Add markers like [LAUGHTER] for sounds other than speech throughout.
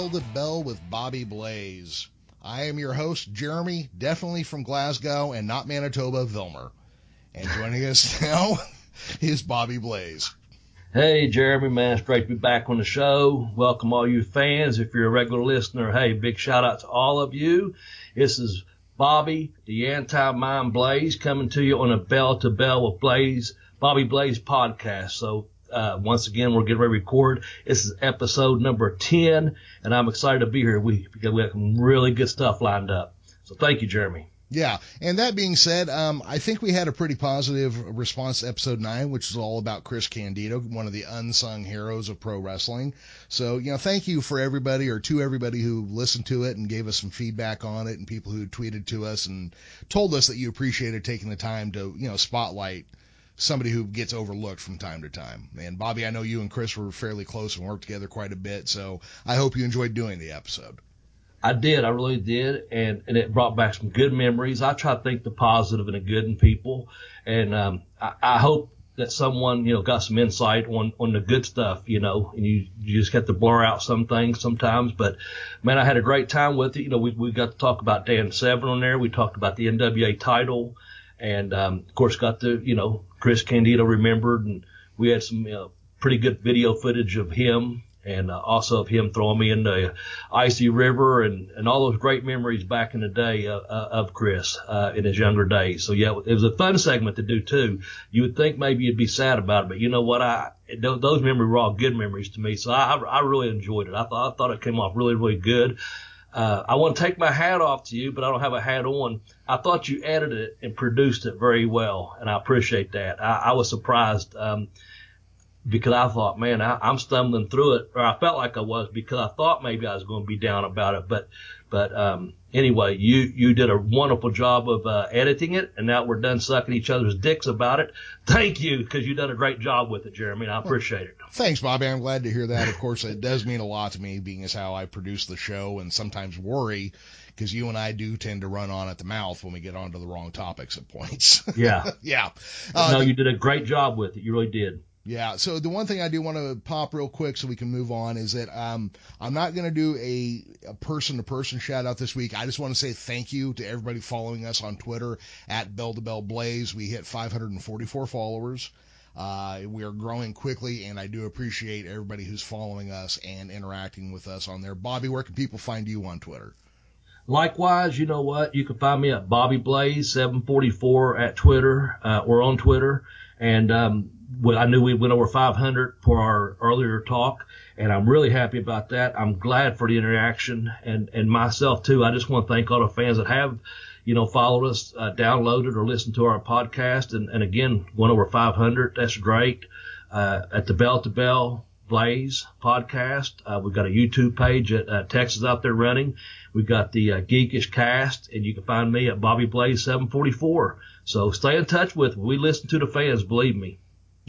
Bell to Bell with Bobby Blaze. I am your host, Jeremy, definitely from Glasgow and not Manitoba, Vilmer. And joining us [LAUGHS] now is Bobby Blaze. Hey, Jeremy, man, it's great to be back on the show. Welcome all you fans. If you're a regular listener, hey, big shout out to all of you. This is Bobby, the anti-mind Blaze, coming to you on a bell to bell with Blaze, Bobby Blaze podcast. So, uh, once again, we're getting ready to record. This is episode number 10, and I'm excited to be here. We, because we have some really good stuff lined up. So thank you, Jeremy. Yeah, and that being said, um, I think we had a pretty positive response to episode nine, which is all about Chris Candido, one of the unsung heroes of pro wrestling. So, you know, thank you for everybody or to everybody who listened to it and gave us some feedback on it, and people who tweeted to us and told us that you appreciated taking the time to, you know, spotlight somebody who gets overlooked from time to time. And Bobby, I know you and Chris were fairly close and worked together quite a bit, so I hope you enjoyed doing the episode. I did, I really did, and and it brought back some good memories. I try to think the positive and the good in people, and um, I, I hope that someone you know got some insight on on the good stuff, you know, and you you just have to blur out some things sometimes. But man, I had a great time with it. You know, we we got to talk about Dan Severn on there. We talked about the NWA title, and um, of course got to you know Chris Candido remembered, and we had some know, pretty good video footage of him and uh, also of him throwing me in the icy river and, and all those great memories back in the day uh, uh, of Chris uh, in his younger days. So yeah, it was a fun segment to do too. You would think maybe you'd be sad about it, but you know what? I those memories were all good memories to me. So I, I really enjoyed it. I thought I thought it came off really really good. Uh, I want to take my hat off to you, but I don't have a hat on. I thought you edited it and produced it very well, and I appreciate that. I, I was surprised. Um, because I thought, man, I, I'm stumbling through it, or I felt like I was because I thought maybe I was going to be down about it. But, but, um, anyway, you, you did a wonderful job of, uh, editing it and now we're done sucking each other's dicks about it. Thank you because you've done a great job with it, Jeremy. And I appreciate it. Thanks, Bobby. I'm glad to hear that. Of course, it does mean a lot to me, being as how I produce the show and sometimes worry because you and I do tend to run on at the mouth when we get onto the wrong topics at points. Yeah. [LAUGHS] yeah. Uh, no, you did a great job with it. You really did. Yeah. So the one thing I do want to pop real quick so we can move on is that um, I'm not going to do a person to person shout out this week. I just want to say thank you to everybody following us on Twitter at Bell to Bell Blaze. We hit 544 followers. Uh, we are growing quickly, and I do appreciate everybody who's following us and interacting with us on there. Bobby, where can people find you on Twitter? Likewise, you know what? You can find me at Bobby Blaze 744 at Twitter uh, or on Twitter. And um, I knew we went over 500 for our earlier talk, and I'm really happy about that. I'm glad for the interaction and, and myself too. I just want to thank all the fans that have, you know, followed us, uh, downloaded or listened to our podcast. And, and again, went over 500. That's great. Uh, at the Bell to Bell Blaze podcast. Uh, we've got a YouTube page at uh, Texas out there running. We've got the uh, Geekish cast and you can find me at Bobby Blaze 744. So stay in touch with. We listen to the fans, believe me.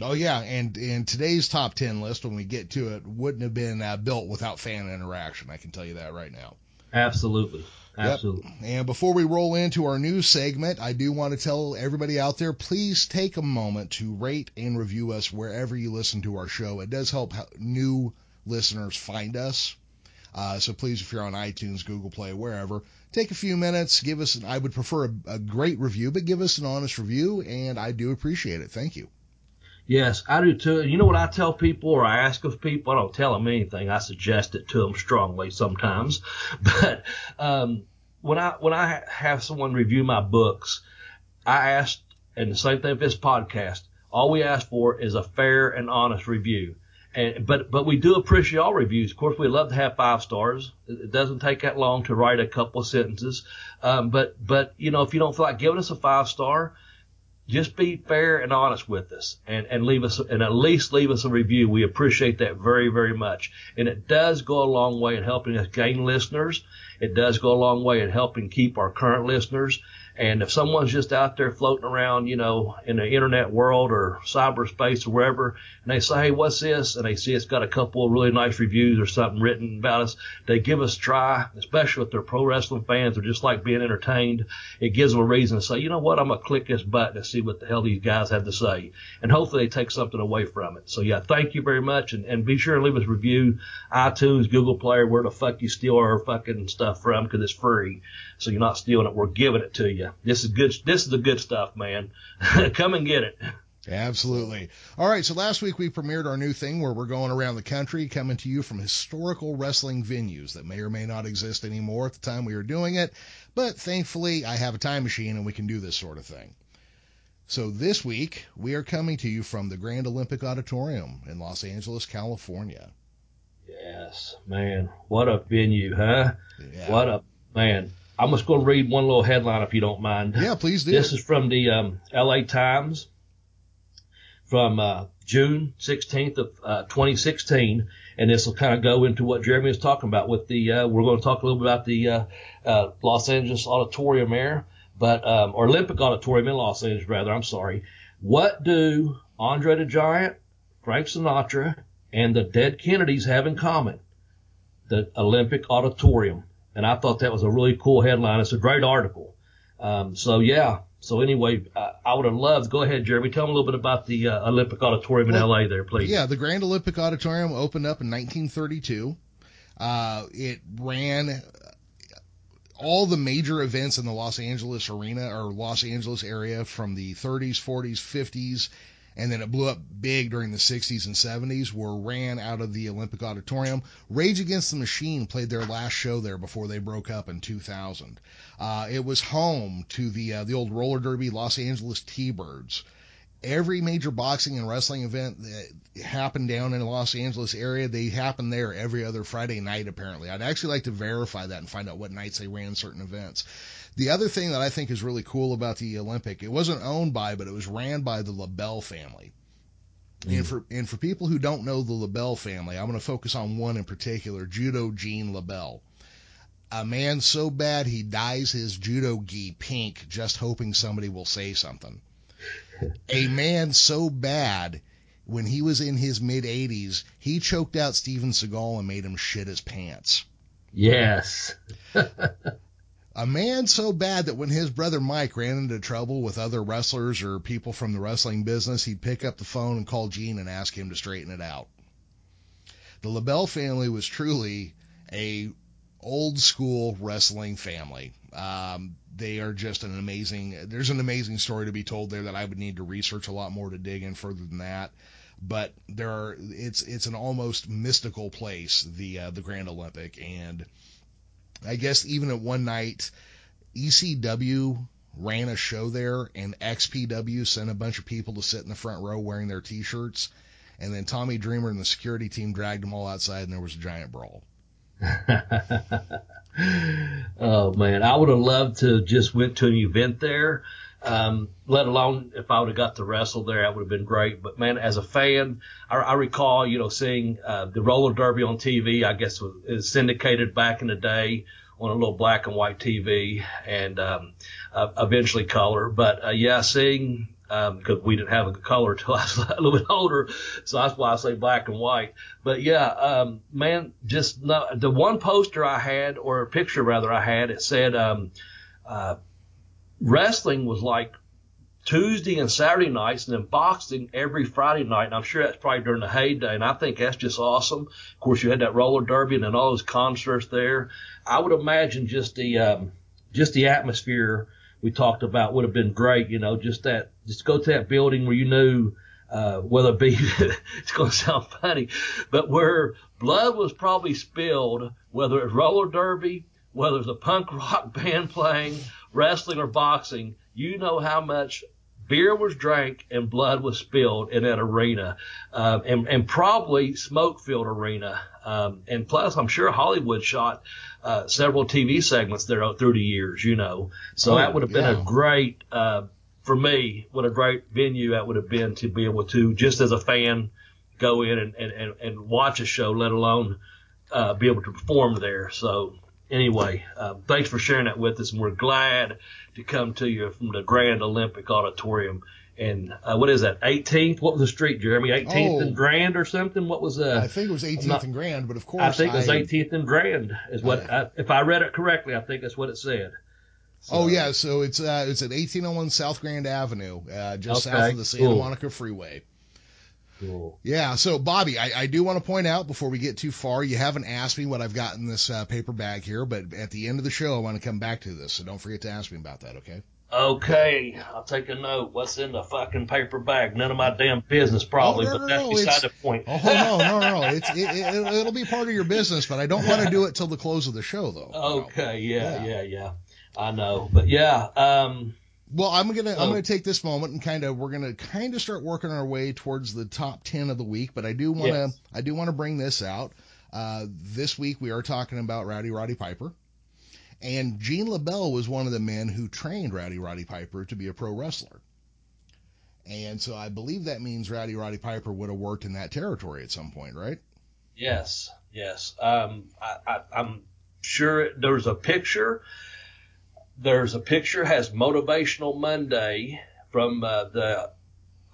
Oh yeah, and in today's top ten list, when we get to it, wouldn't have been uh, built without fan interaction. I can tell you that right now. Absolutely. Absolutely. Yep. And before we roll into our new segment, I do want to tell everybody out there, please take a moment to rate and review us wherever you listen to our show. It does help new listeners find us. Uh, so please, if you're on iTunes, Google Play, wherever, take a few minutes, give us, an, I would prefer a, a great review, but give us an honest review, and I do appreciate it. Thank you. Yes, I do too. You know what I tell people or I ask of people? I don't tell them anything. I suggest it to them strongly sometimes. [LAUGHS] But, um, when I, when I have someone review my books, I ask, and the same thing with this podcast, all we ask for is a fair and honest review. And, but, but we do appreciate all reviews. Of course, we love to have five stars. It doesn't take that long to write a couple of sentences. Um, but, but, you know, if you don't feel like giving us a five star, just be fair and honest with us and, and leave us and at least leave us a review. We appreciate that very, very much. And it does go a long way in helping us gain listeners. It does go a long way in helping keep our current listeners. And if someone's just out there floating around, you know, in the internet world or cyberspace or wherever, and they say, Hey, what's this? And they see it's got a couple of really nice reviews or something written about us. They give us a try, especially if they're pro wrestling fans or just like being entertained. It gives them a reason to say, you know what? I'm going to click this button and see what the hell these guys have to say. And hopefully they take something away from it. So yeah, thank you very much. And, and be sure to leave us a review, iTunes, Google Play, where the fuck you steal our fucking stuff from because it's free. So you're not stealing it. We're giving it to you. This is good. This is the good stuff, man. [LAUGHS] Come and get it. Absolutely. All right. So last week we premiered our new thing where we're going around the country coming to you from historical wrestling venues that may or may not exist anymore at the time we were doing it. But thankfully I have a time machine and we can do this sort of thing. So this week we are coming to you from the Grand Olympic Auditorium in Los Angeles, California. Yes, man. What a venue, huh? Yeah. What a man. I'm just going to read one little headline if you don't mind. Yeah, please do. This is from the um, LA Times from uh, June 16th of uh, 2016, and this will kind of go into what Jeremy was talking about with the. Uh, we're going to talk a little bit about the uh, uh, Los Angeles Auditorium there, but um, or Olympic Auditorium in Los Angeles, rather. I'm sorry. What do Andre the Giant, Frank Sinatra, and the Dead Kennedys have in common? The Olympic Auditorium, and I thought that was a really cool headline. It's a great article. Um, so yeah, so anyway, uh, I would have loved. Go ahead, Jeremy. Tell me a little bit about the uh, Olympic Auditorium in Well, LA, there, please. Yeah, the Grand Olympic Auditorium opened up in 1932. Uh, it ran uh, all the major events in the Los Angeles arena or Los Angeles area from the 30s, 40s, 50s, and then it blew up big during the 60s and 70s were ran out of the Olympic Auditorium. Rage Against the Machine played their last show there before they broke up in 2000. Uh, it was home to the uh, the old roller derby Los Angeles T-Birds. Every major boxing and wrestling event that happened down in the Los Angeles area, they happened there every other Friday night apparently. I'd actually like to verify that and find out what nights they ran certain events. The other thing that I think is really cool about the Olympic, it wasn't owned by, but it was ran by the LeBell family. And mm. for and for people who don't know the LeBell family, I'm going to focus on one in particular, Judo Gene LeBell. A man so bad he dyes his judo gi pink, just hoping somebody will say something. A man so bad, when he was in his mid 80s, he choked out Steven Seagal and made him shit his pants. Yes. [LAUGHS] A man so bad that when his brother Mike ran into trouble with other wrestlers or people from the wrestling business, he'd pick up the phone and call Gene and ask him to straighten it out. The LeBell family was truly a old school wrestling family. Um, they are just an amazing. There's an amazing story to be told there that I would need to research a lot more to dig in further than that. But there are. It's it's an almost mystical place, the uh, the Grand Olympic, and I guess even at one night, ECW ran a show there, and XPW sent a bunch of people to sit in the front row wearing their T-shirts, and then Tommy Dreamer and the security team dragged them all outside, and there was a giant brawl. [LAUGHS] oh man, I would have loved to just went to an event there. Um, let alone if I would have got to wrestle there, that would have been great. But man, as a fan, I, I recall, you know, seeing uh, the roller derby on TV. I guess was, was syndicated back in the day on a little black and white TV, and um, uh, eventually color. But uh, yeah, seeing because um, we didn't have a color till [LAUGHS] I was a little bit older, so that's why I say black and white. But yeah, um, man, just not, the one poster I had, or picture rather I had, it said um, uh, wrestling was like Tuesday and Saturday nights, and then boxing every Friday night. And I'm sure that's probably during the heyday, and I think that's just awesome. Of course, you had that roller derby and then all those concerts there. I would imagine just the um, just the atmosphere we talked about would have been great. You know, just that, just go to that building where you knew, uh, whether it be, [LAUGHS] it's going to sound funny, but where blood was probably spilled, whether it's roller derby, whether it's a punk [LAUGHS] rock band playing, wrestling or boxing, you know how much beer was drank and blood was spilled in that arena, uh, and, and probably smoke filled arena. Um, and plus, I'm sure Hollywood shot uh, several TV segments there through the years, you know. So Oh, that would have been yeah. a great, uh, for me, what a great venue that would have been to be able to, just as a fan, go in and, and, and, and watch a show, let alone uh, be able to perform there. So anyway, uh, thanks for sharing that with us, and we're glad to come to you from the Grand Olympic Auditorium. And uh, what is that? 18th? What was the street, Jeremy? 18th Oh. and Grand or something? What was uh? I think it was 18th not- and Grand, but of course, I think it was 18th and Grand is what. Uh, I, if I read it correctly, I think that's what it said. Oh yeah, so it's uh, it's at 1801 South Grand Avenue, uh, just Okay, south of the Santa cool. Monica Freeway. Cool. Yeah, so Bobby, I, I do want to point out before we get too far, you haven't asked me what I've got in this uh, paper bag here, but at the end of the show, I want to come back to this, so don't forget to ask me about that, okay? Okay, I'll take a note. What's in the fucking paper bag? None of my damn business, probably, Oh, no, but that's no, beside it's- the point. Oh no, no, no, [LAUGHS] it's it, it, it'll be part of your business, but I don't want to do it till the close of the show, though. Okay, yeah, Yeah. yeah, yeah. I know, but yeah, um, Well, I'm gonna I'm Oh. gonna take this moment and kind of we're gonna kind of start working our way towards the top ten of the week, but I do want to Yes. I do want to bring this out. Uh, this week we are talking about Rowdy Roddy Piper, and Gene LeBell was one of the men who trained Rowdy Roddy Piper to be a pro wrestler. And so I believe that means Rowdy Roddy Piper would have worked in that territory at some point, right? yes, yes. Um, I, I, I'm sure there's a picture. There's a picture has Motivational Monday from uh, the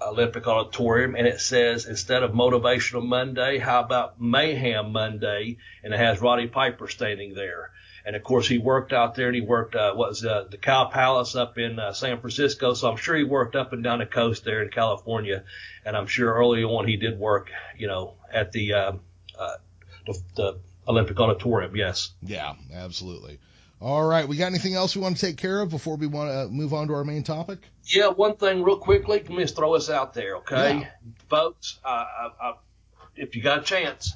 Olympic Auditorium, and it says instead of Motivational Monday, how about Mayhem Monday? And it has Roddy Piper standing there. And of course, he worked out there, and he worked uh, what was uh, the Cow Palace up in uh, San Francisco. So I'm sure he worked up and down the coast there in California, and I'm sure early on he did work, you know, at the um, uh, the, the Olympic Auditorium. Yes. Yeah, absolutely. All right, we got anything else we want to take care of before we want to move on to our main topic? Yeah, one thing real quickly. Let me just throw this out there, okay, Yeah. folks. Uh, I, I, if you got a chance,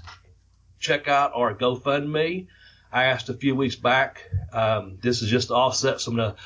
check out our GoFundMe. I asked a few weeks back. Um, this is just to offset some of the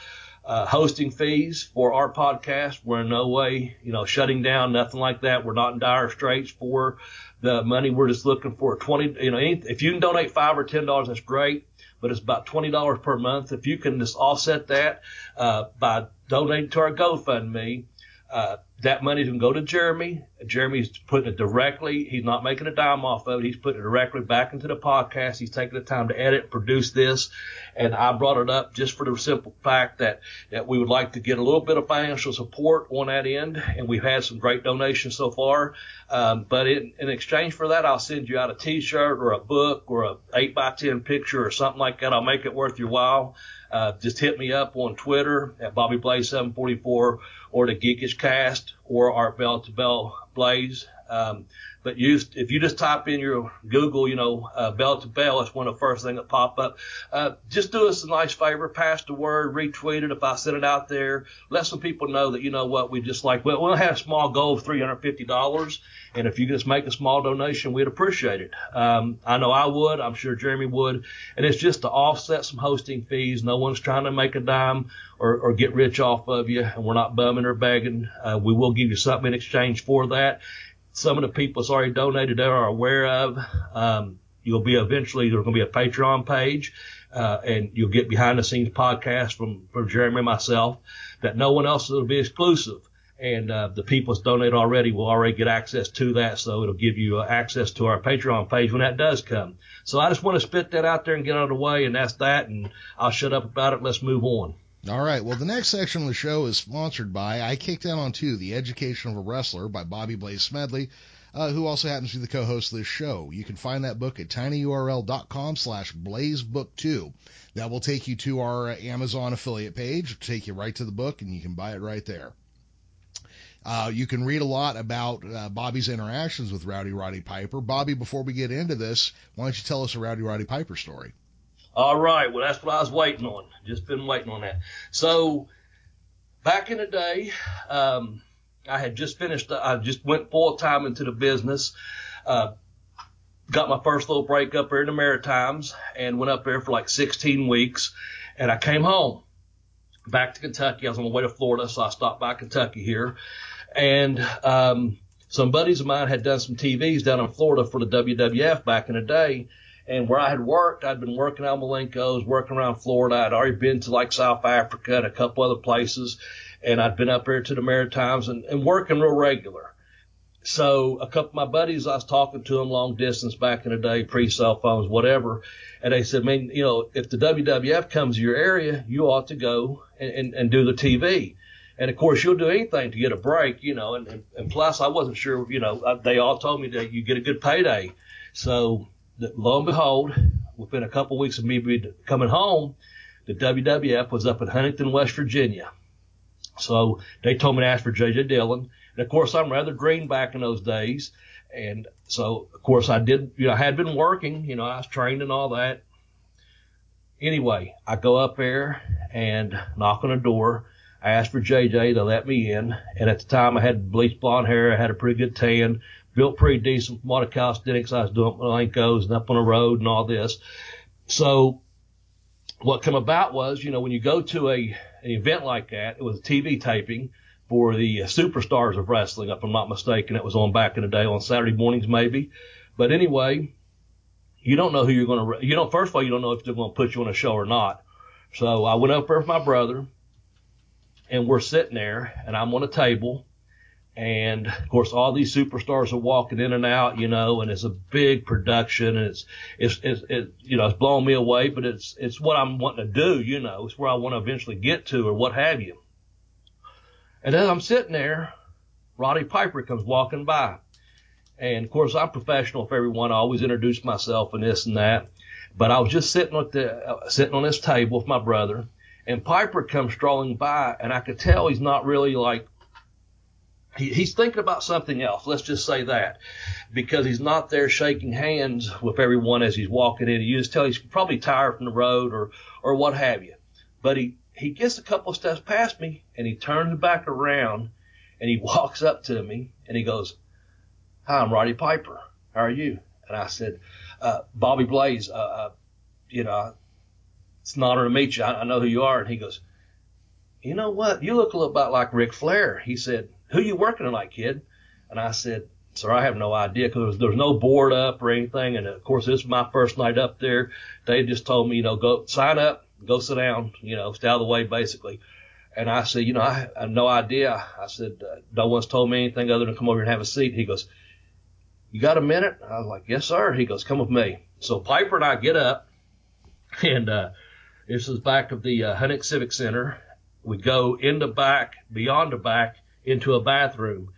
uh, hosting fees for our podcast. We're in no way, you know, shutting down, nothing like that. We're not in dire straits for the money. We're just looking for twenty. You know, any, if you can donate five or ten dollars, that's great. But it's about twenty dollars per month. If you can just offset that uh, by donating to our GoFundMe, uh, that money can go to Jeremy. Jeremy's putting it directly. He's not making a dime off of it. He's putting it directly back into the podcast. He's taking the time to edit, produce this. And I brought it up just for the simple fact that, that we would like to get a little bit of financial support on that end. And we've had some great donations so far. Um, but in, in exchange for that, I'll send you out a t-shirt or a book or a 8 by 10 picture or something like that. I'll make it worth your while. Uh, just hit me up on Twitter at Bobby Blaze 744 or the Geekish Cast or our Bell to Bell Blaze. Um, but you, if you just type in your Google, you know, uh, Bell to Bell, it's one of the first things that pop up. Uh, just do us a nice favor, pass the word, retweet it if I send it out there. Let some people know that, you know what, we just like, well, we'll have a small goal of $350. And if you just make a small donation, we'd appreciate it. Um, I know I would. I'm sure Jeremy would. And it's just to offset some hosting fees. No one's trying to make a dime or, or get rich off of you. And we're not bumming or begging. Uh, we will give you something in exchange for that. Some of the people that's already donated there are aware of. Um, you'll be eventually, there's going to be a Patreon page. Uh, and you'll get behind the scenes podcast from, from Jeremy and myself that no one else will be exclusive and uh, the people that's donated already will already get access to that. So it'll give you uh, access to our Patreon page when that does come. So I just want to spit that out there and get out of the way, and that's that. And I'll shut up about it. Let's move on. All right. Well, the next section of the show is sponsored by I Kicked Out on Two, The Education of a Wrestler by Bobby Blaze Smedley, uh, who also happens to be the co-host of this show. You can find that book at tinyurl.com slash blazebook2. That will take you to our Amazon affiliate page, take you right to the book, and you can buy it right there. Uh, you can read a lot about uh, Bobby's interactions with Rowdy Roddy Piper. Bobby, before we get into this, why don't you tell us a Rowdy Roddy Piper story? All right. Well, that's what I was waiting on. Just been waiting on that. So back in the day, um, I had just finished. I just went full time into the business. Uh, got my first little break up there in the Maritimes and went up there for like 16 weeks. And I came home back to Kentucky. I was on my way to Florida, so I stopped by Kentucky here. And um, some buddies of mine had done some TVs down in Florida for the WWF back in the day. And where I had worked, I'd been working out Malenko's, working around Florida. I'd already been to like South Africa and a couple other places. And I'd been up there to the Maritimes and, and working real regular. so a couple of my buddies, I was talking to them long distance back in the day, pre cell phones, whatever. And they said, man, you know, if the WWF comes to your area, you ought to go and, and, and do the TV. And of course, you'll do anything to get a break, you know, and, and, and plus I wasn't sure, you know, they all told me that you get a good payday. So lo and behold, within a couple weeks of me coming home, the WWF was up in Huntington, West Virginia. So they told me to ask for JJ Dillon. And of course, I'm rather green back in those days. And so, of course, I did, you know, I had been working, you know, I was trained and all that. Anyway, I go up there and knock on the door. I asked for JJ to let me in. And at the time I had bleached blonde hair. I had a pretty good tan, built pretty decent from what a calisthenics I was doing Malenko's and up on the road and all this. So what came about was, you know, when you go to a, an event like that, it was a TV taping for the superstars of wrestling, if I'm not mistaken. It was on back in the day on Saturday mornings, maybe. But anyway, you don't know who you're going to, you know, first of all, you don't know if they're going to put you on a show or not. So I went up there with my brother and we're sitting there and I'm on a table and of course all these superstars are walking in and out, you know, and it's a big production and it's, it's, it's, it, you know, it's blown me away, but it's, it's what I'm wanting to do, you know, it's where I want to eventually get to or what have you. And as I'm sitting there, Roddy Piper comes walking by. And of course, I'm professional for everyone. I always introduce myself and this and that. But I was just sitting at the, uh, sitting on this table with my brother and Piper comes strolling by and I could tell he's not really like, he, he's thinking about something else. Let's just say that because he's not there shaking hands with everyone as he's walking in. You just tell he's probably tired from the road or, or what have you. But he, he gets a couple of steps past me and he turns back around and he [LAUGHS] walks up to me and he goes, Hi, I'm Roddy Piper. How are you? And I said, uh, Bobby Blaze, uh, uh, you know, it's an honor to meet you. I, I know who you are. And he goes, you know what? You look a little bit like Ric Flair. He said, who you working tonight, kid? And I said, sir, I have no idea because there was no board up or anything. And of course, this is my first night up there. They just told me, you know, go sign up, go sit down, you know, stay out of the way, basically. And I said, you know, I, have no idea. I said, uh, no one's told me anything other than come over here and have a seat. He goes, you got a minute? I was like, yes, sir. He goes, come with me. So Piper and I get up [LAUGHS] and, uh, this is back of the uh, Huntington Civic Center. We go in the back, beyond the back, into a bathroom.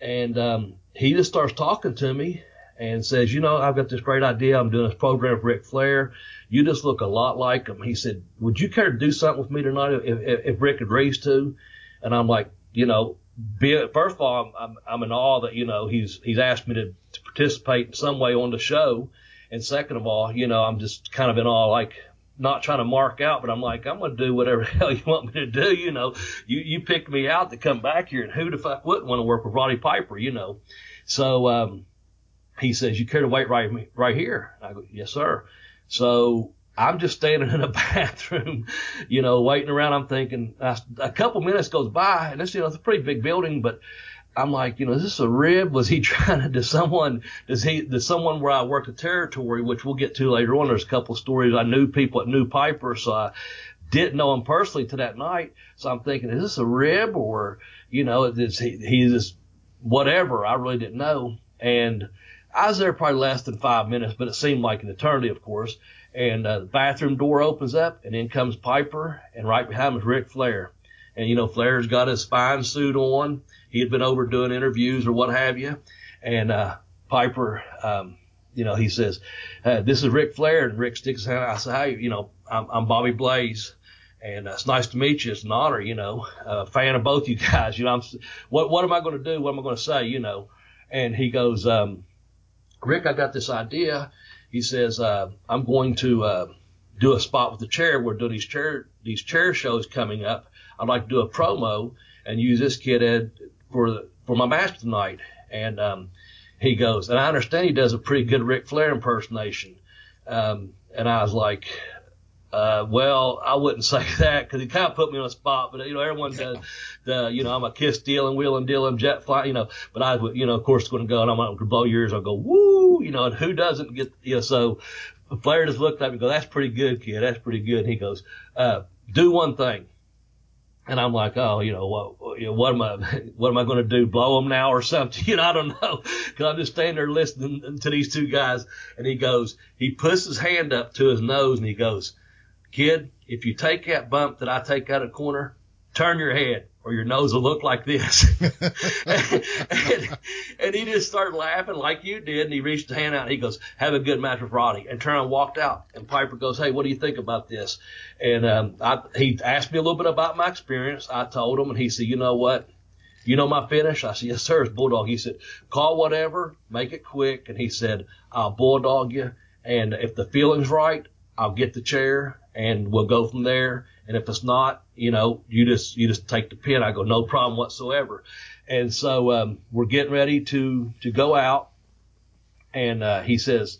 And, um, he just starts talking to me and says, you know, I've got this great idea. I'm doing this program with Ric Flair. You just look a lot like him. He said, would you care to do something with me tonight if, if, if Ric agrees to? And I'm like, you know, be, first of all, I'm, I'm, I'm in awe that, you know, he's, he's asked me to, to participate in some way on the show. And second of all, you know, I'm just kind of in awe, like, not trying to mark out, but I'm like, I'm going to do whatever [LAUGHS] the hell you want me to do. You know, you, you picked me out to come back here and who the fuck wouldn't want to work with Roddy Piper, you know? So, um, he says, you care to wait right, right here? I go, yes, sir. So I'm just standing [LAUGHS] in a bathroom, you know, waiting around. I'm thinking uh, a couple minutes goes by and this, you know, it's a pretty big building, but I'm like, you know, is this a rib? Was he [LAUGHS] trying to, does someone, does he, does someone where I work a territory, which we'll get to later on, there's a couple of stories. I knew people at New Piper, so I didn't know him personally to that night. So I'm thinking, is this a rib or, you know, is he, he's just whatever. I really didn't know. And I was there probably less than five minutes, but it seemed like an eternity, of course. And uh, the bathroom door opens up, and in comes Piper, and right behind him is Ric Flair. And you know, Flair's got his fine suit on. He had been over doing interviews or what have you. And uh, Piper, um, you know, he says, uh, "This is Ric Flair," and Ric sticks his hand. I say, "Hey, you know, I'm, I'm Bobby Blaze." and uh, it's nice to meet you. It's an honor, you know, a uh, fan of both you guys. You know, I'm, what what am I going to do? What am I going to say? You know, and he goes, um, Ric, I got this idea. He says, uh, I'm going to, uh, do a spot with the chair. We're doing these chair, these chair shows coming up. I'd like to do a promo and use this kid Ed for, for my match tonight. And, um, he goes, and I understand he does a pretty good Ric Flair impersonation. Um, and I was like, uh, well, I wouldn't [LAUGHS] say that because he kind of put me on a spot, but you know, everyone does the, you know, I'm a kiss dealing, wheeling dealing, jet fly, you know, but I would, you know, of course, going to go and I'm going to blow yours. I'll go, woo, you know, and who doesn't get, you know, so Flair just looked at me and go, that's pretty good, kid. That's pretty good. And he goes, uh, do one thing. And I'm like, oh, you know, what, you know, what am I, [LAUGHS] what am I going to do? Blow them now or something? [LAUGHS] You know, I don't know. Cause I'm just standing there listening to these two guys. And he goes, he puts his hand up to his nose and he goes, kid, if you take that bump that I take out of corner, turn your head or your nose will look like this. and, [LAUGHS] and, and, he just started laughing like you did. And he reached his hand out and he goes, have a good match with Roddy and turned and walked out. And Piper goes, Hey, what do you think about this? And, um, I, he asked me a little bit about my experience. I told him and he said, you know what? You know my finish? I said, yes, sir. It's bulldog. He said, call whatever, make it quick. And he said, I'll bulldog you. And if the feeling's right, I'll get the chair and we'll go from there. And if it's not, you know, you just you just take the pin. I go, no problem whatsoever. And so um, we're getting ready to to go out, and uh, he says,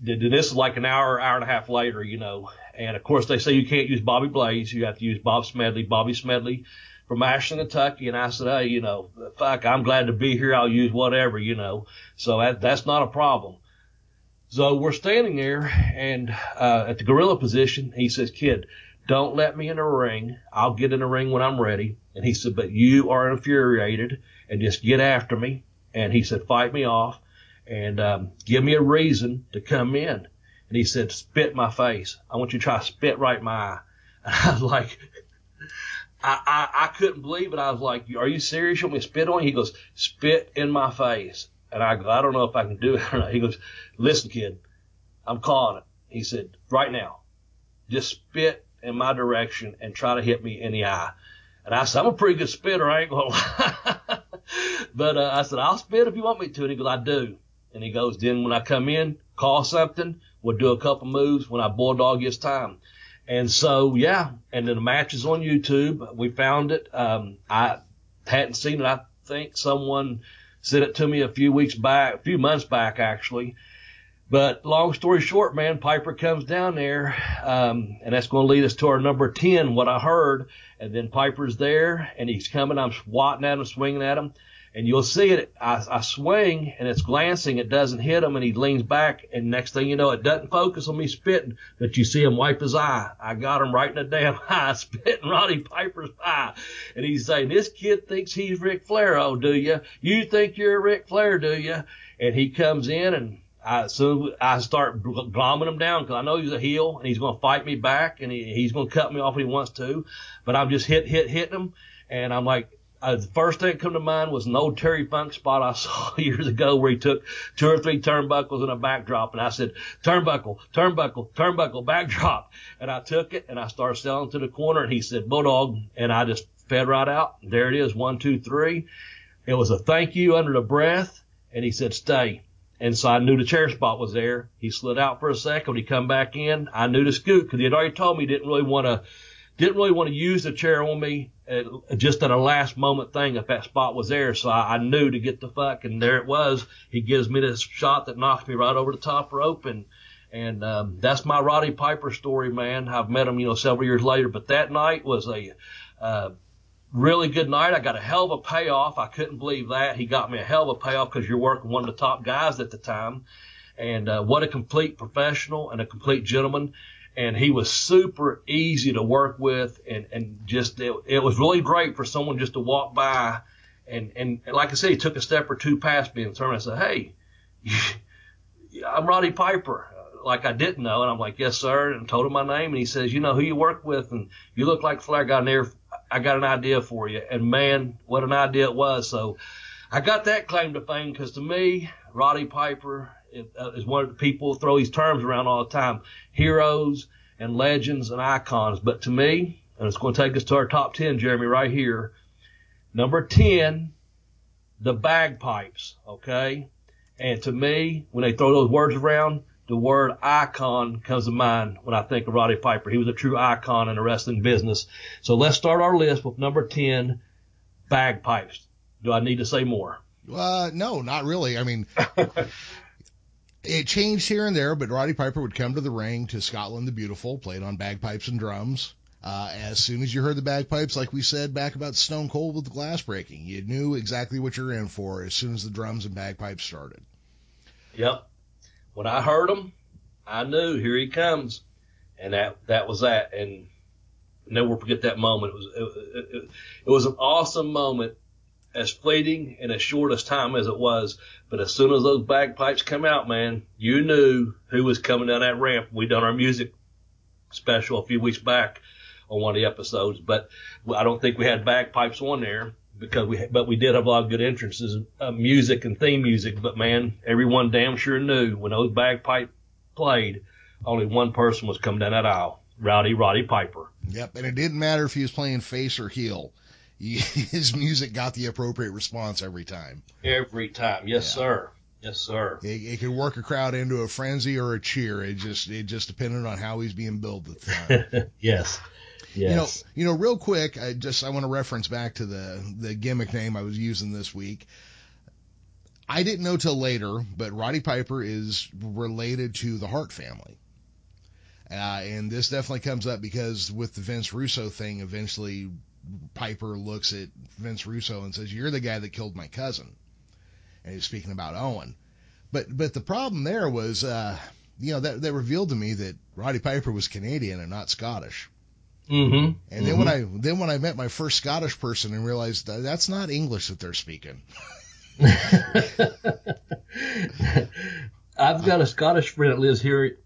this is like an hour, hour and a half later, you know. And of course, they say you can't use Bobby Blaze. You have to use Bob Smedley. Bobby Smedley from Ashland, Kentucky. And I said, hey, you know, fuck, I'm glad to be here. I'll use whatever, you know. So that, that's not a problem. So we're standing there and, uh, at the gorilla position, he says, kid, don't let me in a ring. I'll get in a ring when I'm ready. And he said, but you are infuriated and just get after me. And he said, fight me off and, um, give me a reason to come in. And he said, spit my face. I want you to try to spit right my eye. And [LAUGHS] I was like, I, I, I couldn't believe it. I was like, are you serious? You want me to spit on you? He goes, spit in my face. And I go, I don't know if I can do it or not. He goes, listen, kid, I'm calling it. He said, right now, just spit in my direction and try to hit me in the eye. And I said, I'm a pretty good spitter. I ain't going [LAUGHS] to lie. but uh, I said, I'll spit if you want me to. And he goes, I do. And he goes, then when I come in, call something. We'll do a couple moves when I bulldog gets time. And so, yeah. And then the match is on YouTube. We found it. Um, I hadn't seen it. I think someone sent it to me a few weeks back, a few months back actually. But long story short, man, Piper comes down there, um, and that's going to lead us to our number 10, what I heard. And then Piper's there, and he's coming. I'm swatting at him, swinging at him and you'll see it. I, I swing and it's glancing. It doesn't hit him and he leans back. And next thing you know, it doesn't focus on me spitting, but you see him wipe his eye. I got him right in the damn [LAUGHS] eye, spitting Roddy Piper's eye. And he's saying, this kid thinks he's Ric Flair. Oh, do you? You think you're Ric Flair, do you? And he comes in and I, so I start glomming him down because I know he's a heel and he's going to fight me back and he, he's going to cut me off if he wants to. But I'm just hit, hit, hitting him. And I'm like, uh, the first thing that come to mind was an old Terry Funk spot I [LAUGHS] saw years ago where he took two or three turnbuckles and a backdrop. And I said, turnbuckle, turnbuckle, turnbuckle, backdrop. And I took it and I started selling to the corner and he said, Bulldog. And I just fed right out. There it is. One, two, three. It was a thank you under the breath. And he said, stay. And so I knew the chair spot was there. He slid out for a second. When he come back in, I knew to scoot because he had already told me he didn't really want to didn't really want to use the chair on me at, just at a last moment thing if that spot was there. So I, I knew to get the fuck, and there it was. He gives me this shot that knocks me right over the top rope, and and um, that's my Roddy Piper story, man. I've met him, you know, several years later, but that night was a uh, really good night. I got a hell of a payoff. I couldn't believe that. He got me a hell of a payoff because you're working one of the top guys at the time. And uh, what a complete professional and a complete gentleman and he was super easy to work with and, and just, it, it was really great for someone just to walk by and, and, like I said, he took a step or two past me and turned and said, Hey, [LAUGHS] I'm Roddy Piper. Like I didn't know. And I'm like, yes, sir. And told him my name. And he says, you know who you work with and you look like Flair got there. I got an idea for you. And man, what an idea it was. So I got that claim to fame because to me, Roddy Piper uh, is one of the people throw these terms around all the time, heroes and legends and icons. But to me, and it's going to take us to our top 10, Jeremy, right here. Number 10, the bagpipes, okay? And to me, when they throw those words around, the word icon comes to mind when I think of Roddy Piper. He was a true icon in the wrestling business. So let's start our list with number 10, bagpipes. Do I need to say more? Uh, no, not really. I mean, [LAUGHS] it changed here and there, but Roddy Piper would come to the ring to Scotland the Beautiful, played on bagpipes and drums. Uh, as soon as you heard the bagpipes, like we said back about Stone Cold with the glass breaking, you knew exactly what you're in for as soon as the drums and bagpipes started. Yep. When I heard him, I knew here he comes, and that that was that. And never forget that moment. It was it, it, it was an awesome moment, as fleeting and as short as time as it was. But as soon as those bagpipes come out, man, you knew who was coming down that ramp. We done our music special a few weeks back on one of the episodes, but I don't think we had bagpipes on there because we, but we did have a lot of good entrances, uh, music and theme music. But man, everyone damn sure knew when those bagpipe played, only one person was coming down that aisle. Rowdy Roddy Piper. Yep, and it didn't matter if he was playing face or heel. [LAUGHS] his music got the appropriate response every time. Every time, yes, yeah. sir. Yes, sir. It, it, could work a crowd into a frenzy or a cheer. It just it just depended on how he's being billed at the time. [LAUGHS] yes. Yes. You know, you know, real quick, I just I want to reference back to the the gimmick name I was using this week. I didn't know till later, but Roddy Piper is related to the Hart family. Uh, and this definitely comes up because with the Vince Russo thing, eventually Piper looks at Vince Russo and says, "You're the guy that killed my cousin," and he's speaking about Owen. But but the problem there was, uh, you know, that that revealed to me that Roddy Piper was Canadian and not Scottish. Mm-hmm. And mm-hmm. then when I then when I met my first Scottish person and realized that that's not English that they're speaking. [LAUGHS] I've got a Scottish friend that lives here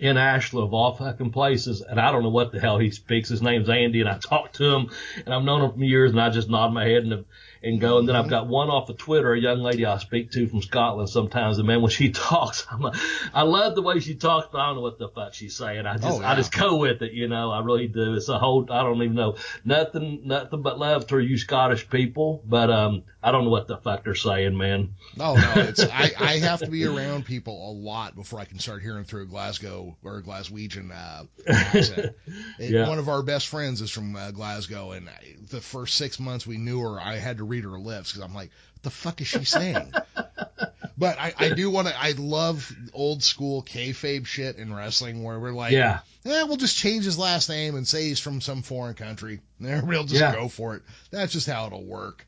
in Ashland of all fucking places, and I don't know what the hell he speaks. His name's Andy, and I talked to him, and I've known him for years, and I just nod my head and and go. And then I've got one off of Twitter, a young lady I speak to from Scotland sometimes. And man, when she [LAUGHS] talks, I'm like, I love the way she talks, but I don't know what the fuck she's saying. I just, oh, yeah. I just go with it, you know. I really do. It's a whole, I don't even know nothing, nothing but love to you Scottish people, but um, I don't know what the fuck they're saying, man. No, no, it's I, I have to be around people a lot before I can start hearing through Glasgow or Glaswegian uh, accent. [LAUGHS] yeah. One of our best friends is from uh, Glasgow, and the first six months we knew her, I had to read her lips because I'm like, what the fuck is she saying? [LAUGHS] but I, I do want to. I love old school kayfabe shit in wrestling where we're like, yeah, yeah, we'll just change his last name and say he's from some foreign country. And [LAUGHS] eh, we'll just yeah. go for it. That's just how it'll work.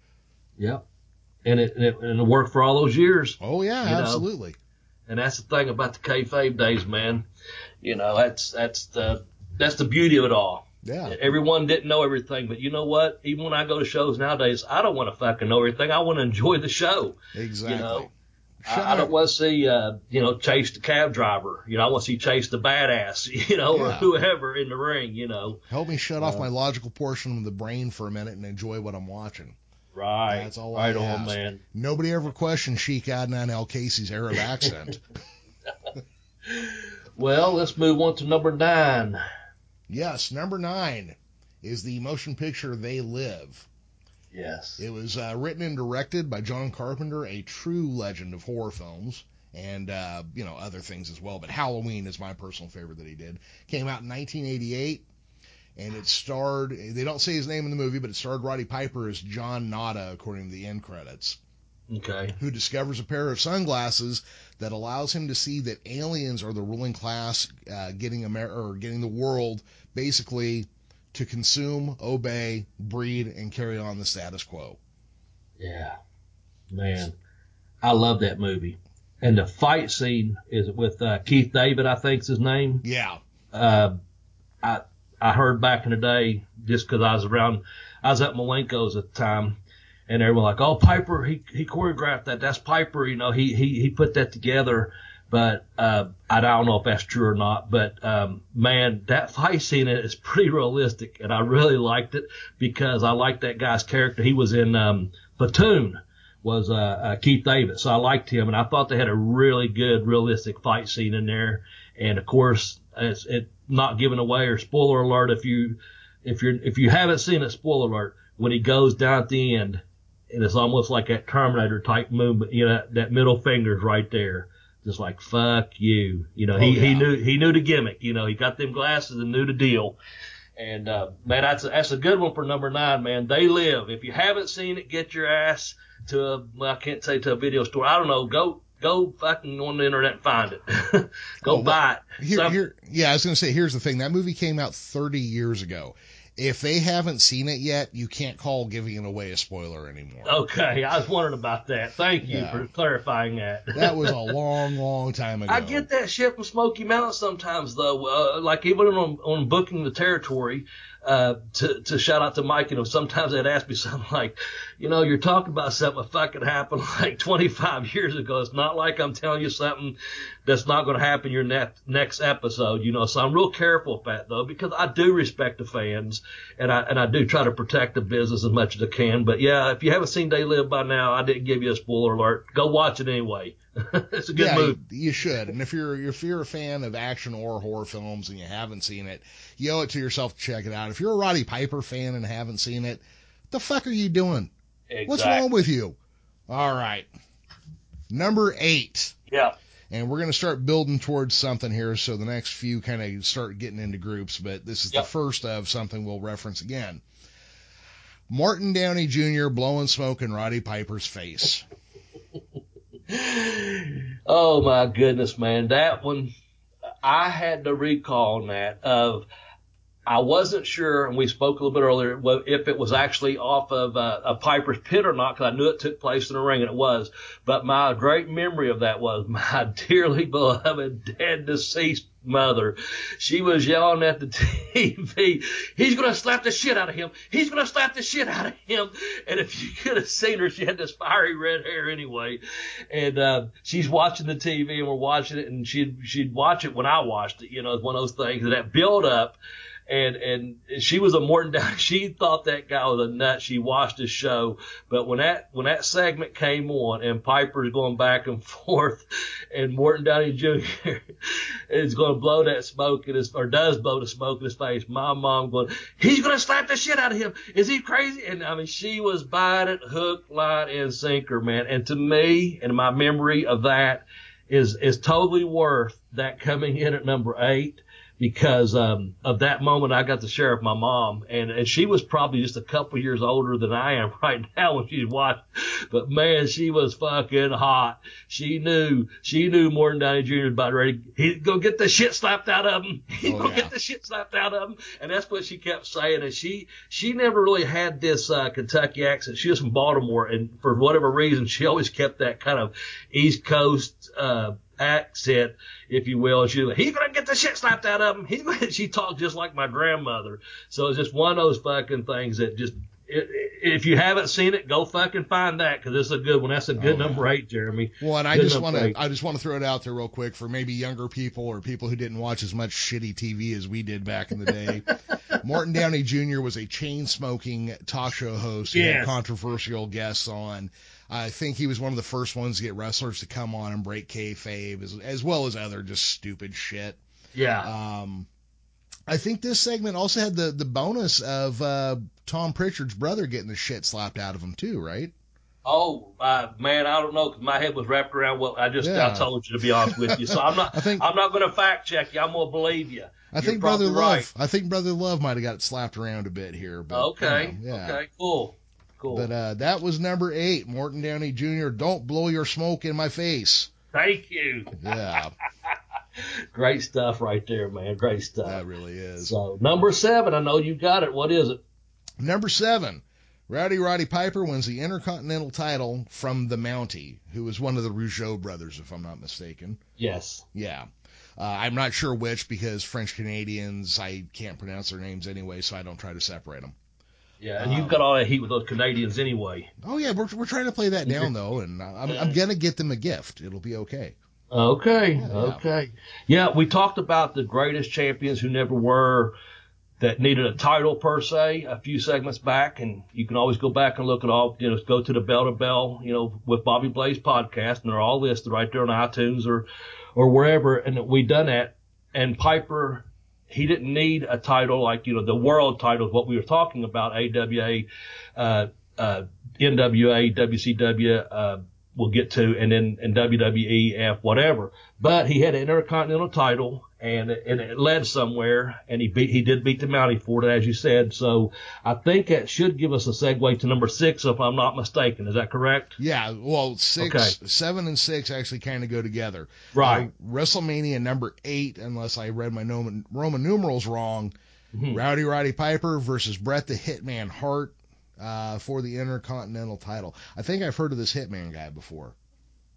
Yep. And it, and it and it worked for all those years. Oh yeah, absolutely. Know? And that's the thing about the kayfabe days, man. You know, that's that's the that's the beauty of it all. Yeah. Everyone didn't know everything, but you know what? Even when I go to shows nowadays, I don't want to fucking know everything. I want to enjoy the show. Exactly. You know, I, I, don't want to see, uh, you know, chase the cab driver. You know, I want to see chase the badass, [LAUGHS] you know, yeah. or whoever in the ring, you know. Help me shut uh, off my logical portion of the brain for a minute and enjoy what I'm watching. Right. That's all right I on, man. Nobody ever questioned Sheik Adnan Al-Kaissie's Arab accent. [LAUGHS] well, let's move on to number nine. Yes, number nine is the motion picture They Live. Yes. It was uh, written and directed by John Carpenter, a true legend of horror films, and uh, you know other things as well. But Halloween is my personal favorite that he did. Came out in 1988, and it starred. They don't say his name in the movie, but it starred Roddy Piper as John Nada, according to the end credits. Okay. Who discovers a pair of sunglasses that allows him to see that aliens are the ruling class, uh, getting Amer- or getting the world basically to consume, obey, breed, and carry on the status quo. Yeah, man, I love that movie. And the fight scene is with uh, Keith David, I think's his name. Yeah. Uh, I I heard back in the day just because I was around, I was at Malenko's at the time, and they were like, "Oh, Piper, he he choreographed that. That's Piper. You know, he he he put that together." But uh, I don't know if that's true or not. But um, man, that fight scene is pretty realistic, and I really liked it because I liked that guy's character. He was in um, Platoon, was uh, uh, Keith David, so I liked him, and I thought they had a really good, realistic fight scene in there. And of course, it's it not giving away or spoiler alert if you if you're if you haven't seen it, spoiler alert when he goes down at the end and it's almost like that Terminator type movement. You know, that middle finger's right there, just like fuck you. You know, he, oh, yeah. he knew he knew the gimmick. You know, he got them glasses and knew the deal. And uh, man, that's a, that's a good one for number nine, man. They live. If you haven't seen it, get your ass to a well, I can't say to a video store. I don't know. Go go fucking on the internet and find it. [LAUGHS] go oh, buy it. Here, here, yeah, I was gonna say here's the thing. That movie came out 30 years ago if they haven't seen it yet, you can't call giving it away a spoiler anymore. Okay, I was wondering about that. Thank you Yeah. for clarifying that. [LAUGHS] That was a long, long time ago. I get that shit from Smoky Mountain sometimes though. Uh, like even on on booking the territory, uh, to to shout out to Mike, you know, sometimes they'd ask me something like, you know, you're talking about something that fucking happened [LAUGHS] like 25 years ago. It's not like I'm telling you something that's not going to happen your next next episode, you know. So I'm real careful with that though, because I do respect the fans, and I and I do try to protect the business as much as I can. But yeah, if you haven't seen They Live by now, I didn't give you a spoiler alert. Go watch it anyway. [LAUGHS] it's a good yeah, movie. You, you should. And if you're if you're a fan of action or horror films and you haven't seen it, you owe it to yourself to check it out. If you're a Roddy Piper fan and haven't seen it, the fuck are you doing? What's wrong with you? All right. Number eight. Yeah. And we're going to start building towards something here. So the next few kind of start getting into groups, but this is Yep. the first of something we'll reference again. Morton Downey Jr. blowing smoke in Roddy Piper's face. [LAUGHS] Oh my goodness, man. That one, I had to recall that of, I wasn't sure, and we spoke a little bit earlier, if it was actually off of uh, a Piper's Pit or not, because I knew it took place in the ring, and it was. But my great memory of that was [LAUGHS] my dearly beloved dead deceased mother. She was yelling at the [LAUGHS] TV, he's going to slap the shit out of him. He's going to slap the shit out of him. And if you [LAUGHS] could have seen her, she had this fiery red hair anyway. And, uh, she's watching the TV and we're watching it and she'd, she'd watch it when I watched it. You know, it's one of those things that build up. And, and she was a Morton Downey. [LAUGHS] She thought that guy was a nut. She watched his show. But when that, when that segment came on and Piper's going back and [LAUGHS] forth and Morton Downey Jr. [LAUGHS] is going to blow that smoke in his, or does blow the smoke in his face, my mom going, he's going to slap the shit out of him. Is he crazy? And I mean, she was buying it hook, line, and sinker, man. And to me, and my memory of that is, is totally worth that coming in at number eight because um, of that moment I got to share with my mom, and, and she was probably just a couple years older than I am [LAUGHS] right now when she watched. But man, she was fucking hot. She knew she knew Morton Downey Jr. was about ready. He's gonna get the shit slapped out of him. [LAUGHS] He's Oh, gonna yeah. get the shit slapped out of him, and that's what she kept saying. And she she never really had this uh, Kentucky accent. She was from Baltimore, and for whatever reason, she always kept that kind of East Coast. uh accent, if you will. And she was like, he's gonna get the shit slapped out of him. He's [LAUGHS] she talked just like my grandmother. So it's just one of those fucking things that just, if you haven't seen it, go fucking find that because it's a good one. That's a good Oh, number eight, Jeremy. Well, and I Good just want to I just want to throw it out there real quick for maybe younger people or people who didn't watch as much shitty TV as we did back in the day. [LAUGHS] Morton Downey Jr. was a chain smoking talk show host who had controversial guests on. I think he was one of the first ones to get wrestlers to come on and break kayfabe, as, as well as other just stupid shit. Yeah. Um, I think this segment also had the the bonus of uh, Tom Pritchard's brother getting the shit slapped out of him too, right? Oh uh, man, I don't know because my head was wrapped around what I just Yeah. I told you to be honest with you. So I'm not [LAUGHS] I think- I'm not going to fact check you. I'm going to believe you. I You're think Brother probably Love. right. I think Brother Love might have got slapped around a bit here. But, Okay. you know, yeah. Okay. Cool. Cool. But uh, that was number eight, Morton Downey Jr. Don't blow your smoke in my face. Thank you. Yeah, [LAUGHS] Great stuff right there, man. Great stuff. that really is. So number seven, I know you got it. What is it? Number seven, Rowdy Roddy Piper wins the Intercontinental title from the Mountie, who was one of the Rougeau brothers, if I'm not mistaken. Yes. Yeah. Uh, I'm not sure which because French Canadians, I can't pronounce their names anyway, so I don't try to separate them. Yeah, and Um, you've got all that heat with those Canadians anyway. Oh yeah, we're we're trying to play that down though, and I'm I'm gonna get them a gift. It'll be okay. Okay, Yeah. okay. Yeah, we talked about the greatest champions who never were that needed a title per se a few segments back, and you can always go back and look at all, you know, go to the Bell to Bell, you know, with Bobby Blaze podcast, and they're all listed right there on iTunes or, or wherever, and we done that. And Piper, he didn't need a title like, you know, the world title is what we were talking about, AWA, uh, uh, NWA, WCW, uh, we'll get to, and then and WWEF, whatever. But he had an intercontinental title, and it, and it led somewhere, and he beat he did beat the Mountie for it, as you said. So I think that should give us a segue to number six, if I'm not mistaken. Is that correct? Yeah, well, six, Okay. seven, and six actually kind of go together. Right. Uh, WrestleMania number eight, unless I read my Roman, Roman numerals wrong, Mhm. Rowdy Roddy Piper versus Bret the Hitman Hart uh, for the Intercontinental title. I think I've heard of this Hitman guy before.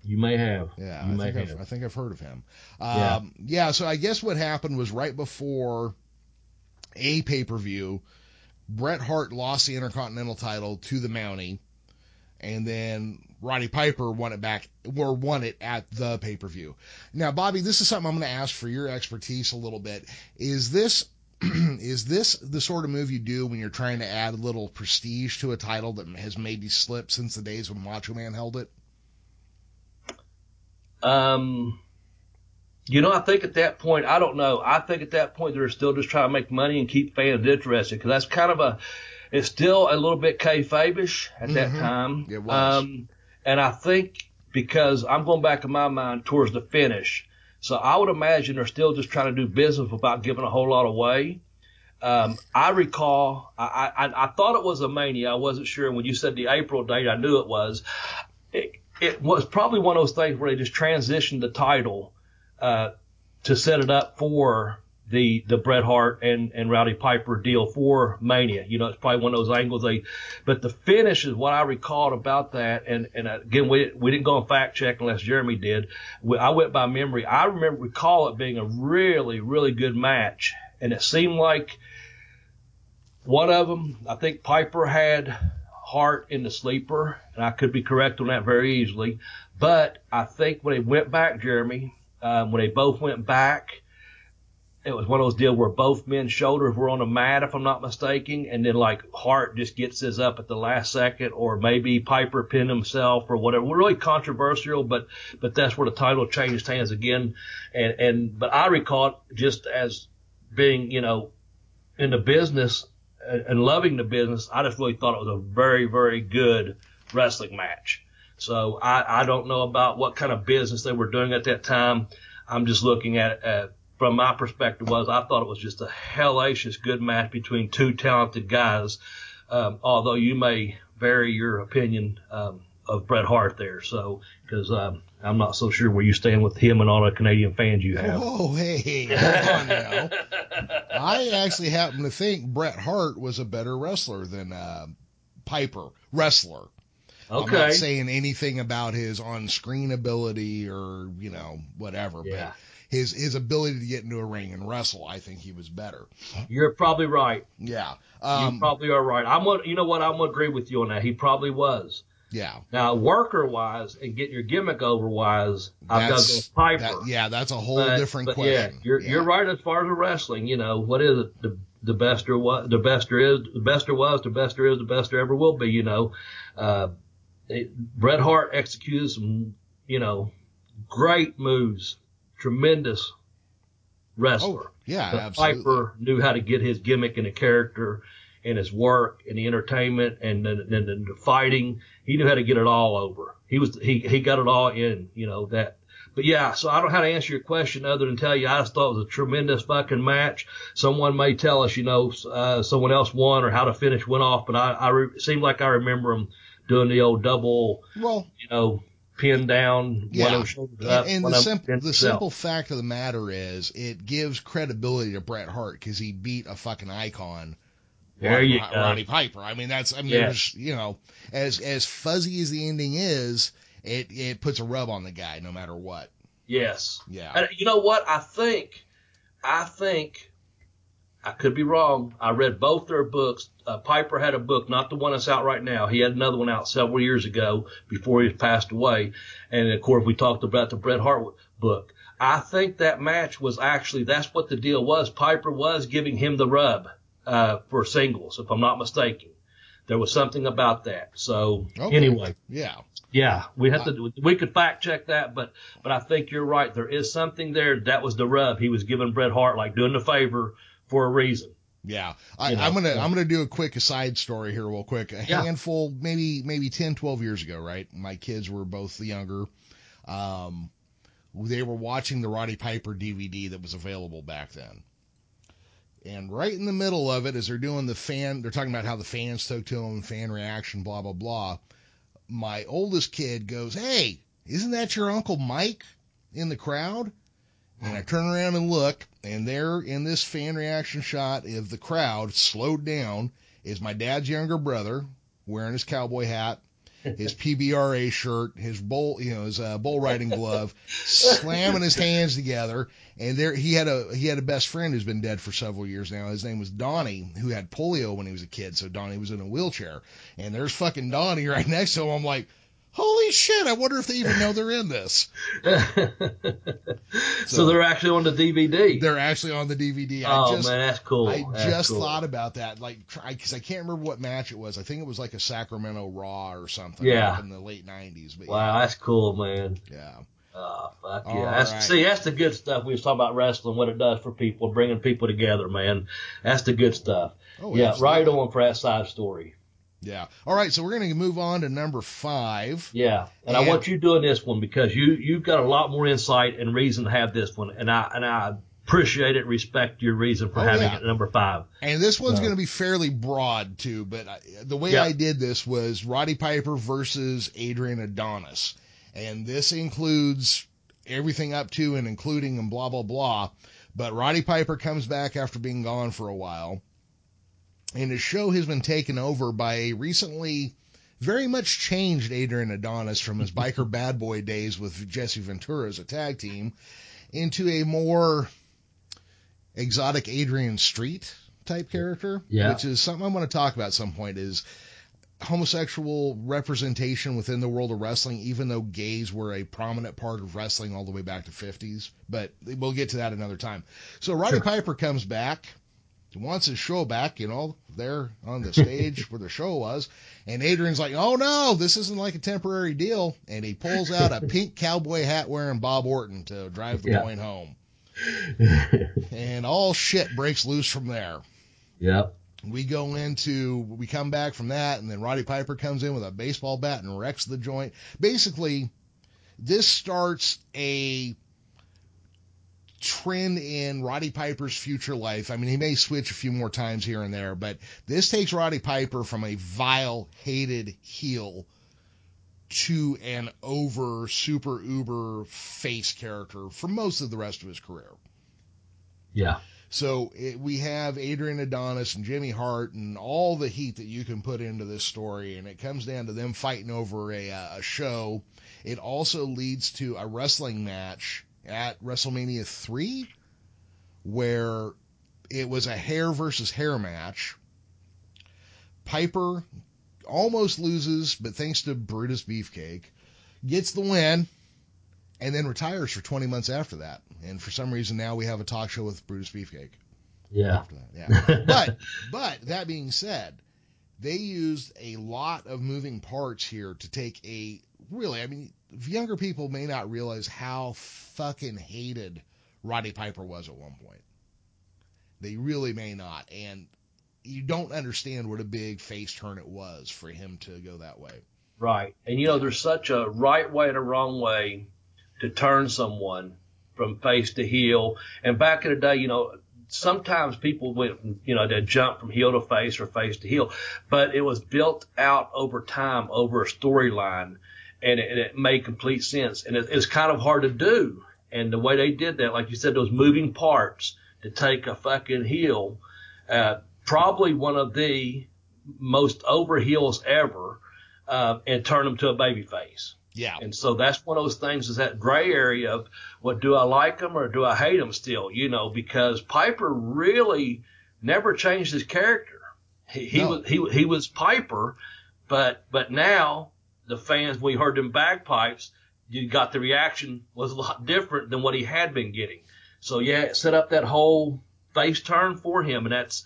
You may have. Yeah, you I may think, have. I've, I think I've heard of him. Yeah. Um, yeah. So I guess what happened was right before a pay per view, Bret Hart lost the Intercontinental title to the Mountie, and then Roddy Piper won it back or won it at the pay per view. Now, Bobby, this is something I'm going to ask for your expertise a little bit. Is this [CLEARS THROAT] is this the sort of move you do when you're trying to add a little prestige to a title that has maybe slipped since the days when Macho Man held it? Um, you know, I think at that point, I don't know. I think at that point they're still just trying to make money and keep fans interested because that's kind of a, it's still a little bit kayfabish at that Mhm. time. It was. Um, and I think because I'm going back in my mind towards the finish, so I would imagine they're still just trying to do business without giving a whole lot away. Um, I recall, I, I, I thought it was a mania. I wasn't sure. When you said the April date, I knew it was. It, it was probably one of those things where they just transitioned the title uh, to set it up for the the Bret Hart and and Rowdy Piper deal for Mania. You know, it's probably one of those angles they. But the finish is what I recalled about that. And and again, we we didn't go and fact check unless Jeremy did. We, I went by memory. I remember recall it being a really really good match, and it seemed like one of them. I think Piper had Hart in the sleeper, and I could be correct on that very easily. But I think when they went back, Jeremy, um, when they both went back, it was one of those deals where both men's shoulders were on the mat, if I'm not mistaken, and then like Hart just gets his up at the last second, or maybe Piper pinned himself or whatever. Really controversial, but but that's where the title changed hands again. And and but I recall it just as being you know in the business and and loving the business. I just really thought it was a very very good wrestling match. So I, I don't know about what kind of business they were doing at that time. I'm just looking at uh, from my perspective was I thought it was just a hellacious good match between two talented guys. Um, although you may vary your opinion um, of Bret Hart there, so because um, I'm not so sure where you stand with him and all the Canadian fans you have. Oh, hey, [LAUGHS] hold on now. I actually happen to think Bret Hart was a better wrestler than uh, Piper. Wrestler. Okay. I'm not saying anything about his on-screen ability or you know whatever, Yeah. but his his ability to get into a ring and wrestle, I think he was better. You're probably right. Yeah. you Um, probably are right. I'm gonna, you know what? I'm gonna agree with you on that. He probably was. Yeah. Now, worker wise and getting your gimmick over wise, I've got to go Piper. that, yeah. That's a whole But- different but question. Yeah, you're Yeah. you're right as far as the wrestling. You know what is it? The the best or what the best there is, the best there was, the best there is, the best there ever will be. You know, uh, it, Bret Hart executed some you know great moves, tremendous wrestler. Oh, yeah, But absolutely. Piper knew how to get his gimmick and a character and his work and the entertainment and then the, the, the fighting. He knew how to get it all over. He was he he got it all in. You know that. But yeah, so I don't know how to answer your question other than tell you I just thought it was a tremendous fucking match. Someone may tell us, you know, uh, someone else won or how the finish went off, but I, I re- seemed like I remember him doing the old double, Well, you know, pin down, Yeah. one of them shoulders and, up, and the, simple the simple fact of the matter is, it gives credibility to Bret Hart because he beat a fucking icon. There Roddy, you Ro- go. Roddy Piper. I mean, that's I mean, Yeah. there's you know, as as fuzzy as the ending is, it it puts a rub on the guy no matter what. Yes. Yeah. And you know what? I think, I think, I could be wrong. I read both their books. Uh, Piper had a book, not the one that's out right now. He had another one out several years ago before he passed away. And of course, we talked about the Bret Hart book. I think that match was actually, that's what the deal was. Piper was giving him the rub, uh, for singles, if I'm not mistaken. There was something about that. So Okay. anyway, Yeah. yeah, we have to. We could fact check that, but but I think you're right. There is something there. That was the rub. He was giving Bret Hart like doing the favor for a reason. Yeah, I, I'm gonna yeah. I'm gonna do a quick aside story here, real quick. A Yeah. handful, maybe maybe 10, 12 years ago, right? My kids were both younger. Um, they were watching the Roddy Piper DVD that was available back then. And right in the middle of it, as they're doing the fan, they're talking about how the fans took to him, fan reaction, blah blah blah. My oldest kid goes, "Hey, isn't that your uncle Mike in the crowd?" And I turn around and look, and there in this fan reaction shot of the crowd slowed down is my dad's younger brother wearing his cowboy hat, his PBRA shirt, his bull, you know, his uh, bull riding glove, slamming his hands together. And there he had a he had a best friend who's been dead for several years now. His name was Donnie, who had polio when he was a kid. So Donnie was in a wheelchair. And there's fucking Donnie right next to him. I'm like, holy shit! I wonder if they even know they're in this. [LAUGHS] so, they're actually on the DVD. They're actually on the DVD. oh I just, man, that's cool. I That's just cool. thought about that, like, because I, can't remember what match it was. I think it was like a Sacramento Raw or something. Yeah. in the late '90s. But Wow, that's cool, man. yeah, yeah. Oh, fuck yeah. That's, right. See, that's the good stuff. We was talking about wrestling, what it does for people, bringing people together, man. That's the good stuff. Oh, yeah, absolutely. right on for that side story. Yeah. All right, so we're gonna move on to number five. Yeah, and I want you doing this one because you you've got a lot more insight and reason to have this one, and I and I appreciate it, respect your reason for Oh, having yeah. it at number five. And this one's Yeah. going to be fairly broad too, but I, the way Yeah. I did this was Roddy Piper versus Adrian Adonis. And this includes everything up to and including and blah, blah, blah. But Roddy Piper comes back after being gone for a while. And his show has been taken over by a recently very much changed Adrian Adonis from his biker [LAUGHS] bad boy days with Jesse Ventura as a tag team into a more exotic Adrian Street type character, Yeah. which is something I'm going to talk about at some point is homosexual representation within the world of wrestling, even though gays were a prominent part of wrestling all the way back to 50s. But we'll get to that another time. So Roddy Sure. Piper comes back, wants his show back, you know, there on the stage [LAUGHS] where the show was. And Adrian's like, oh no, this isn't like a temporary deal. And he pulls out a [LAUGHS] pink cowboy hat wearing Bob Orton to drive the Yeah. point home. [LAUGHS] And all shit breaks loose from there Yep. we go into we come back from that and then Roddy Piper comes in with a baseball bat and wrecks the joint. Basically, this starts a trend in Roddy Piper's future life. I mean, he may switch a few more times here and there, but this takes Roddy Piper from a vile, hated heel to an over super uber face character for most of the rest of his career. Yeah. So it, we have Adrian Adonis and Jimmy Hart and all the heat that you can put into this story, and it comes down to them fighting over a, a show. It also leads to a wrestling match at WrestleMania 3 where it was a hair versus hair match. Piper almost loses, but thanks to Brutus Beefcake, gets the win and then retires for 20 months after that. And for some reason now we have a talk show with Brutus Beefcake Yeah. after that. Yeah. but but that being said, they used a lot of moving parts here to take a really, I mean, younger people may not realize how fucking hated Roddy Piper was at one point. They really may not. And you don't understand what a big face turn it was for him to go that way. Right. And you know, there's such a right way and a wrong way to turn someone from face to heel. And back in the day, you know, sometimes people went, you know, they jump from heel to face or face to heel, but it was built out over time, over a storyline, and it, and it made complete sense. And it, it's kind of hard to do. And the way they did that, like you said, those moving parts to take a fucking heel, uh, probably one of the most over heels ever, uh, and turn them to a baby face. Yeah. And so that's one of those things is that gray area of what do I like them or do I hate them still? You know, because Piper really never changed his character. He, he No. was he he was Piper, but but now the fans we heard them bagpipes, you got the reaction was a lot different than what he had been getting. So yeah, it set up that whole face turn for him, and that's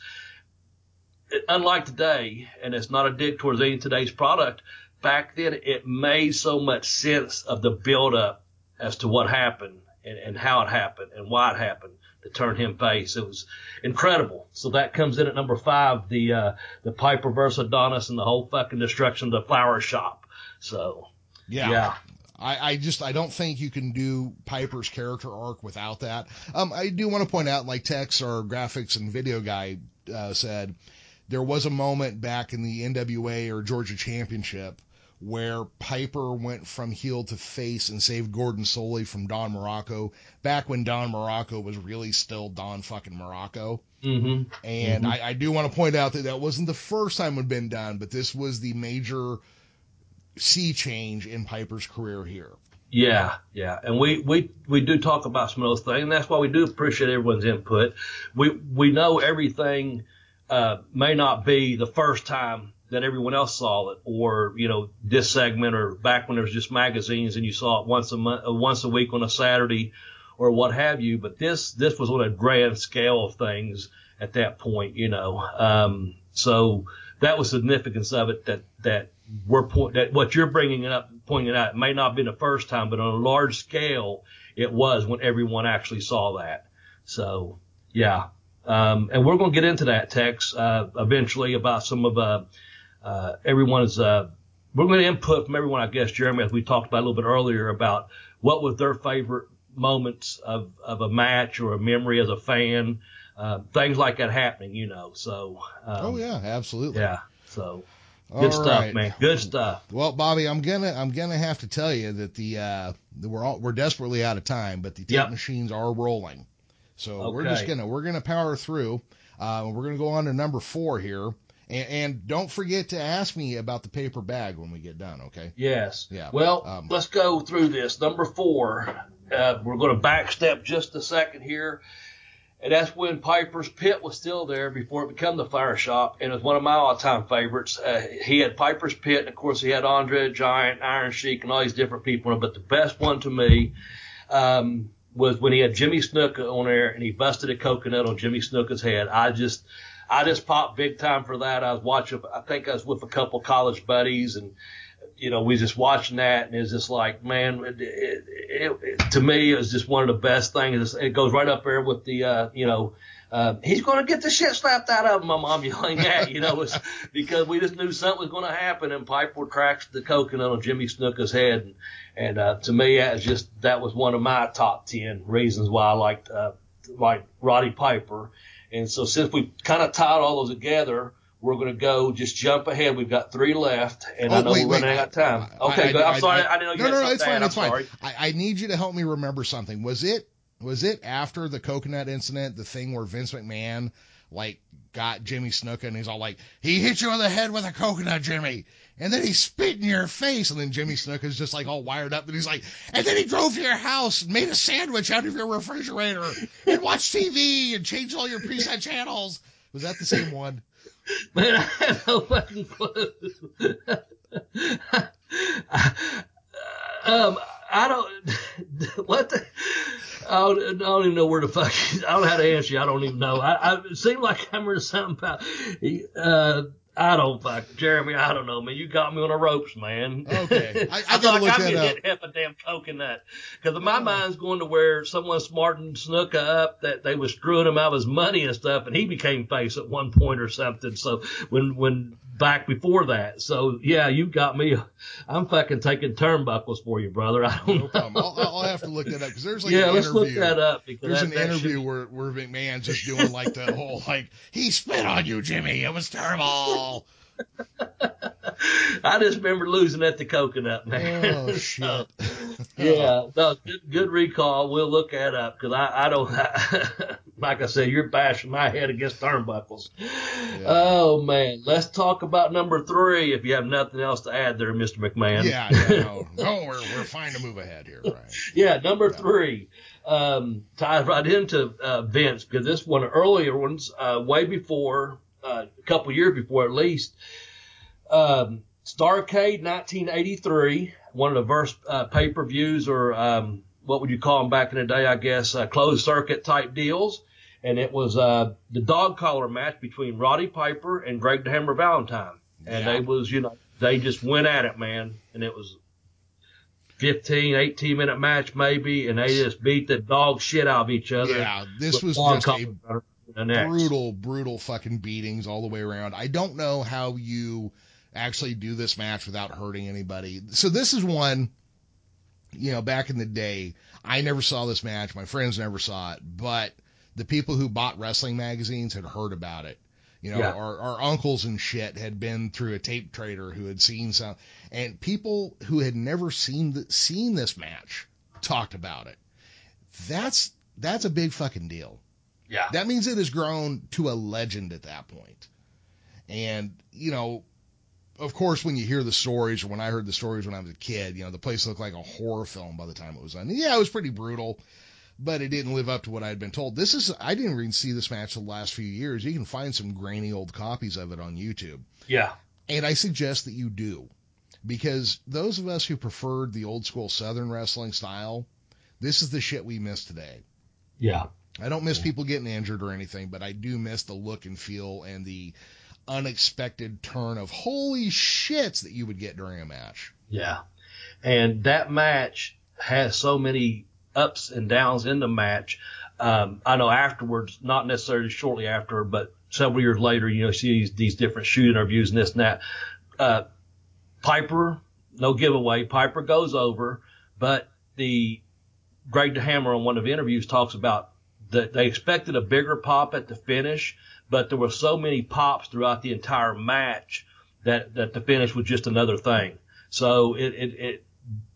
unlike today, and it's not a dig towards any today's product. Back then, it made so much sense of the build up as to what happened and, and how it happened and why it happened to turn him face. It was incredible. So that comes in at number five, the uh, the Piper versus Adonis and the whole fucking destruction of the flower shop. So Yeah. yeah, I, I just I don't think you can do Piper's character arc without that. Um, I do want to point out, like Tex, our graphics and video guy, uh, said, there was a moment back in the NWA or Georgia Championship where Piper went from heel to face and saved Gordon Solie from Don Muraco back when Don Muraco was really still Don fucking Muraco. Mm-hmm. And Mhm. I, I do want to point out that that wasn't the first time it had been done, but this was the major sea change in Piper's career here. Yeah, yeah, and we we we do talk about some of those things. And that's why we do appreciate everyone's input. We we know everything uh, may not be the first time that everyone else saw it, or you know this segment, or back when there was just magazines and you saw it once a month, uh, once a week on a Saturday, or what have you. But this this was on a grand scale of things at that point, you know. Um, so that was significance of it that that we're point that what you're bringing up pointing out it may not have been the first time, but on a large scale it was when everyone actually saw that. So yeah, um, and we're going to get into that text uh, eventually about some of uh, uh, everyone's. Uh, we're going to input from everyone, I guess, Jeremy, as we talked about a little bit earlier about what was their favorite moments of, of a match or a memory as a fan, uh, things like that happening, you know. So um, oh yeah, absolutely. yeah. So All good stuff, right. man. Good stuff. Well, Bobby, I'm gonna I'm gonna have to tell you that the uh we're all we're desperately out of time, but the tape Yep. machines are rolling. So we're just gonna we're gonna power through. Uh, we're gonna go on to number four here, and, and don't forget to ask me about the paper bag when we get done. Okay? Yes. Yeah. Well, Um, let's go through this. Number four, uh, we're going to backstep just a second here. And that's when Piper's Pit was still there before it became the Flower Shop, and it was one of my all-time favorites. Uh, he had Piper's Pit, and of course he had Andre Giant, Iron Sheik, and all these different people. But the best one to me um, was when he had Jimmy Snuka on there, and he busted a coconut on Jimmy Snuka's head. I just, I just popped big time for that. I was watching, I think I was with a couple college buddies, and you know, we just watching that, and it's just like, man, it, it, it, to me, it was just one of the best things. It goes right up there with the, uh, you know, uh, he's going to get the shit slapped out of him. My mom yelling at, you know, it's [LAUGHS] because we just knew something was going to happen, and Piper cracks the coconut on Jimmy Snuka's head, and, and uh, to me, that was just that was one of my top ten reasons why I liked uh, like Roddy Piper. And so since we kind of tied all those together, we're going to go just jump ahead. We've got three left, and I Oh, know wait, we're wait. running out of time. I- Okay, I- I- sorry. I- I, didn't know you no, no, no, it's fine, it's fine. I, I need you to help me remember something. Was it was it after the coconut incident, the thing where Vince McMahon like got Jimmy Snuka and he's all like, he hit you on the head with a coconut, Jimmy. And then he spit in your face, and then Jimmy Snuka's just like all wired up, and he's like, and then he drove to your house and made a sandwich out of your refrigerator and watched TV and changed all your preset channels. Was that the same one? Man, I have no fucking clue. um, I don't. [LAUGHS] What the? I don't, I don't even know where the fuck. [LAUGHS] I don't know how to answer you. I don't even know. I, I it seemed like I'm remember something about. Uh, I don't fuck Jeremy. I don't know, man. You got me on the ropes, man. Okay. [LAUGHS] I- I gotta thought look I that up. half a damn coconut because my mind's going to where someone smartened Snuka up that they was screwing him out of his money and stuff, and he became face at one point or something. So when when back before that, so yeah, you got me. I'm fucking taking turnbuckles for you, brother. I don't No know. problem. I'll, I'll have to look that up because there's like yeah, an let's look interview. that up because There's that, an that interview where where McMahon's just doing like the whole like he spit on you, Jimmy. It was terrible. [LAUGHS] I just remember losing at the coconut, man. Oh [LAUGHS] shit. [LAUGHS] Yeah, no, good, good recall. We'll look that up because I, I don't, like I said, you're bashing my head against turnbuckles. Oh man, let's talk about number three. If you have nothing else to add there, Mr. McMahon. Yeah, yeah, no, no, we're we're fine to move ahead here, right? [LAUGHS] Yeah, number three um, ties right into uh, Vince because this one earlier ones, uh, way before, uh, a couple years before at least. Um, Starcade 1983, one of the first uh, pay per views or um, what would you call them back in the day? I guess uh, closed circuit type deals. And it was uh, the dog collar match between Roddy Piper and Greg the Hammer Valentine. And Yeah. they was, you know, they just went at it, man. And it was 15, 18 minute match maybe, and they just beat the dog shit out of each other. Yeah, this was just a brutal, brutal fucking beatings all the way around. I don't know how you actually do this match without hurting anybody. So this is one, you know, back in the day, I never saw this match. My friends never saw it, but the people who bought wrestling magazines had heard about it. You know, Yeah. our, our uncles and shit had been through a tape trader who had seen some, and people who had never seen the, seen this match talked about it. That's that's a big fucking deal. Yeah. That means it has grown to a legend at that point. And, you know, of course, when you hear the stories, or when I heard the stories when I was a kid, you know, the place looked like a horror film by the time it was done. Yeah, it was pretty brutal, but it didn't live up to what I had been told. This is, I didn't even see this match the last few years. You can find some grainy old copies of it on YouTube. Yeah. And I suggest that you do. Because those of us who preferred the old school Southern wrestling style, this is the shit we miss today. Yeah. I don't miss people getting injured or anything, but I do miss the look and feel and the unexpected turn of holy shits that you would get during a match. Yeah. And that match has so many ups and downs in the match. Um, I know afterwards, not necessarily shortly after, but several years later, you know, see these, these different shoot interviews and this and that. Uh, Piper, no giveaway. Piper goes over, but the Greg the Hammer on one of the interviews talks about that they expected a bigger pop at the finish, but there were so many pops throughout the entire match that, that the finish was just another thing. So it, it, it,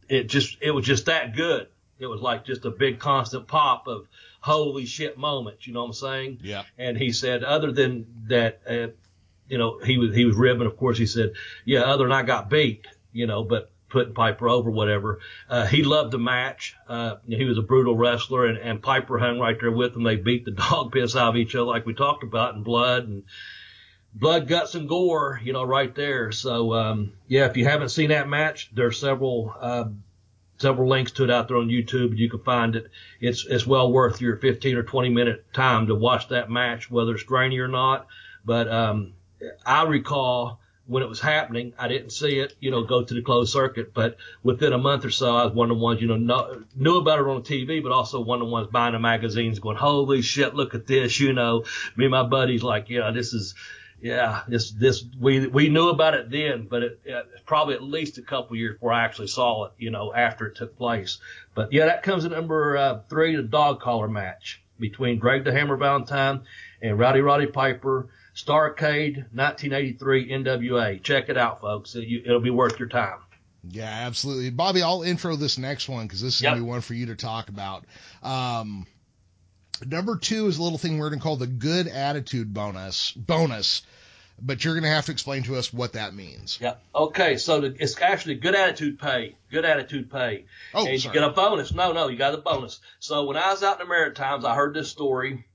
it just, it was just that good. It was like just a big constant pop of holy shit moments. You know what I'm saying? Yeah. And he said, other than that, uh, you know, he was, he was ribbing. Of course, he said, yeah, other than I got beat, you know, but putting Piper over, whatever. Uh, he loved the match. Uh, he was a brutal wrestler and, and Piper hung right there with him. They beat the [LAUGHS] dog piss out of each other like we talked about in blood and blood, guts and gore, you know, right there. So, um, yeah, if you haven't seen that match, there's several, uh, several links to it out there on YouTube. You can find it. It's, it's well worth your 15 or 20 minute time to watch that match, whether it's grainy or not. But, um, I recall when it was happening, I didn't see it, you know, go to the closed circuit, but within a month or so, I was one of the ones, you know, know knew about it on TV, but also one of the ones buying the magazines going, holy shit, look at this, you know, me and my buddies like, yeah, this is, yeah, this, this, we, we knew about it then, but it, it probably at least a couple years before I actually saw it, you know, after it took place. But yeah, that comes at number uh, three, the dog collar match between Greg the Hammer Valentine and Rowdy Roddy Piper. Starcade 1983 NWA. Check it out, folks. It'll be worth your time. Yeah, absolutely. Bobby, I'll intro this next one because this is Yep. going to be one for you to talk about. Um, number two is a little thing we're going to call the good attitude bonus. Bonus, but you're going to have to explain to us what that means. Yeah. Okay. So the, it's actually good attitude pay. Good attitude pay. Oh, and you get a bonus. No, no, you got a bonus. So when I was out in the Maritimes, I heard this story.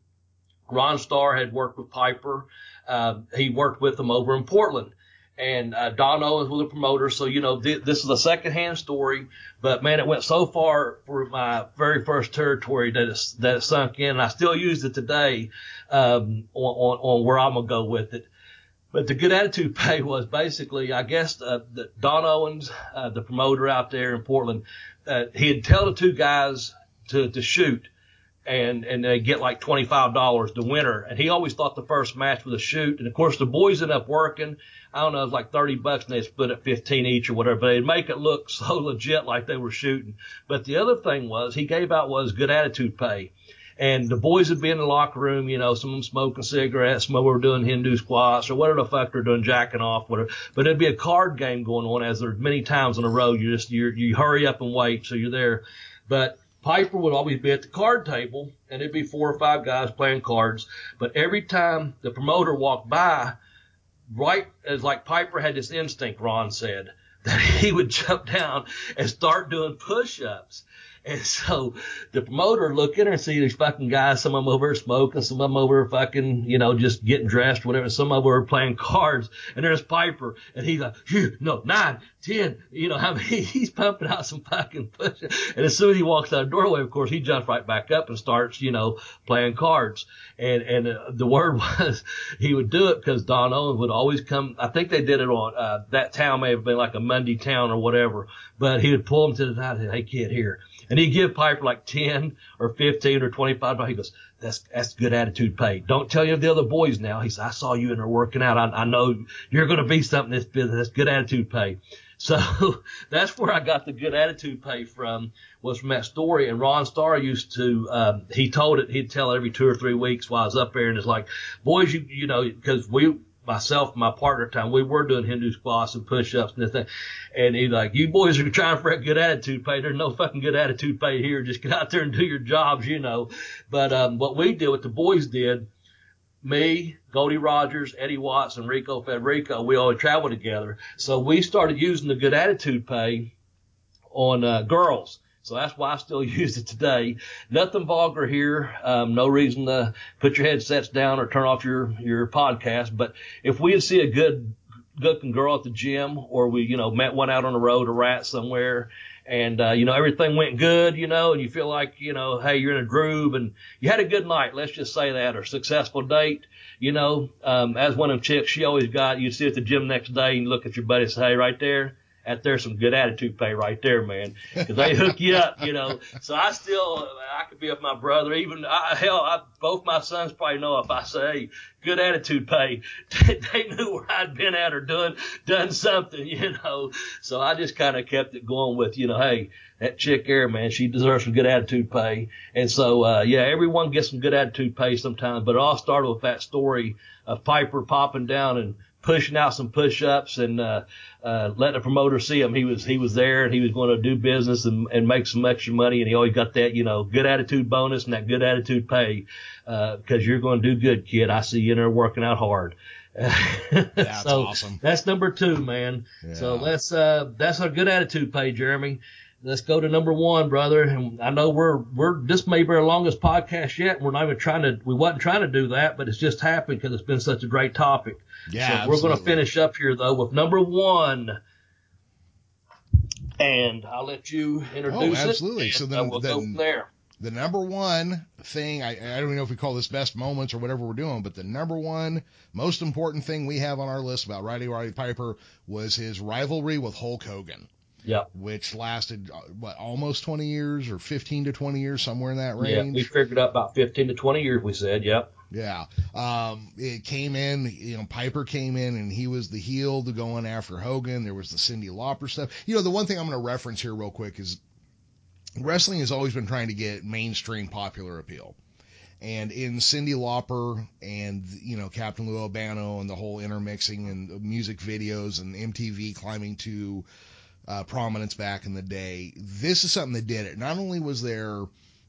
Ron Starr had worked with Piper. Uh, he worked with them over in Portland. And uh, Don Owens was a promoter, so you know th- this is a secondhand story. But man, it went so far for my very first territory that it's, that it sunk in. And I still use it today um, on, on, on where I'm gonna go with it. But the good attitude [LAUGHS] pay was basically, I guess, uh, that Don Owens, uh, the promoter out there in Portland, uh, he'd tell the two guys to, to shoot and, and they get like $25 the winner. And he always thought the first match was a shoot. And of course the boys ended up working. I don't know, it was like 30 bucks and they split it 15 each or whatever, but they'd make it look [LAUGHS] so legit like they were shooting. But the other thing was he gave out was good attitude pay. And the boys would be in the locker room, you know, some of them smoking cigarettes, some of them were doing Hindu squats or whatever the fuck they're doing, jacking off, whatever. But it'd be a card game going on as there's many times on the road. You just, you you hurry up and wait. So you're there. But Piper would always be at the card table and it'd be four or five guys playing cards. But every time the promoter walked by, right as like Piper had this instinct, Ron said, [LAUGHS] that he would jump down and start doing push-ups. [LAUGHS] And so the promoter look in there and see these fucking guys, some of them over smoking, some of them over fucking, you know, just getting dressed, whatever. Some of them were playing cards. And there's Piper. And he's like, "Phew, no, nine, ten, you know, [LAUGHS] many, he's pumping out some fucking push. And as soon as he walks out the doorway, of course, he jumps right back up and starts, you know, playing cards. And, and uh, the [LAUGHS] word was he would do it because Don Owens would always come. I think they did it on, uh, that town may have been like a Monday town or whatever, but he would pull him to the side and say, Hey kid, here. And he'd give Piper like 10 or 15 or 25. He goes, that's that's good attitude pay. Don't tell you the other boys now. He I saw you in there working out. I, I know you're going to be something in this business. That's good attitude pay. [LAUGHS] So that's where I got the good attitude pay from was from that story. And Ron Starr used to, um, he told it, he'd tell it every two or three weeks while I was up there. And it's like, boys, you, you know, cause we, myself and my partner time, we were doing Hindu squats and push-ups and this thing. And he's like, you boys are trying for a good attitude pay. There's no fucking good attitude pay here. Just get out there and do your jobs, you know. But, um, what we did, what the boys did, me, Goldie Rogers, Eddie Watts, and Rico Federico, we all traveled together. So we started using the good attitude pay on uh, girls. So that's why I still [LAUGHS] use it today. Nothing vulgar here. Um, no reason to put your headsets down or turn off your, your podcast. But if we see a good looking girl at the gym or we, you know, met one out on the road, a rat somewhere and, uh, you know, everything went good, you know, and you feel like, you know, hey, you're in a groove and you had a good night. Let's just say that or successful date, you know, um, as one of chicks, she always got, you see at the gym next day and look at your buddy and say, hey, right there, that there's some good attitude pay right there, man. Cause they hook you up, you know. So I still, I could be with my brother, even, I, hell, I, both my sons probably know if I say good attitude pay, [LAUGHS] they knew where I'd been at or done, done something, you know. So I just kind of kept it going with, you know, hey, that chick there, man, she deserves some good attitude pay. And so, uh, yeah, everyone gets some good attitude pay sometimes, but it all started with that story of Piper popping down and pushing out some push-ups and uh, uh, letting the promoter see him. He was he was there and he was going to do business and, and make some extra money. And he always got that you know good attitude bonus and that good attitude pay because uh, you're going to do good, kid. I see you in there working out hard. [LAUGHS] That's so awesome. That's number two, man. Yeah. So let's uh, that's a good attitude pay, Jeremy. Let's go to number one, brother. And I know we're we're this may be our longest podcast yet. We're not even trying to we wasn't trying to do that, but it's just happened because it's been such a great topic. Yeah, So we're going to finish up here though with number one, and I'll let you introduce it. Oh, absolutely. and, So then- we'll then- go from there. the number one thing I, I don't even know if we call this best moments or whatever we're doing, but the number one most important thing we have on our list about Rowdy Roddy Piper was his rivalry with Hulk Hogan, Yep. which lasted uh, what almost 20 years or 15 to 20 years somewhere in that range. Yeah, we figured out about 15 to 20 years. We said, yep. Yeah. Um, it came in, you know, Piper came in and he was the heel to going after Hogan. There was the Cyndi Lauper stuff. You know, the one thing I'm going to reference here real quick is wrestling has always been trying to get mainstream popular appeal. And in Cyndi Lauper and, you know, Captain Lou Albano and the whole intermixing and music videos and MTV climbing to uh, prominence back in the day, this is something that did it. Not only was there,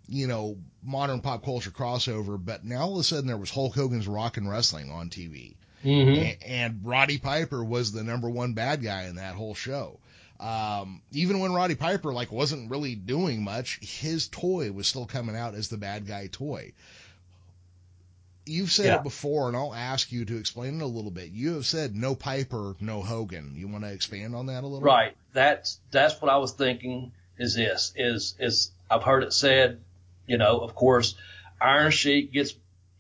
you know, modern pop culture crossover, but now all of a sudden there was Hulk Hogan's Rock and Wrestling on TV. Mm-hmm. A- and Roddy Piper was the number one bad guy in that whole show. Um, even when Roddy Piper like wasn't really doing much, his toy was still coming out as the bad guy toy. You've said Yeah. it before, and I'll ask you to explain it a little bit. You have said no Piper, no Hogan. You want to expand on that a little? Right. That's that's what I was thinking. Is this is is I've heard it said, you know, of course, Iron Sheik gets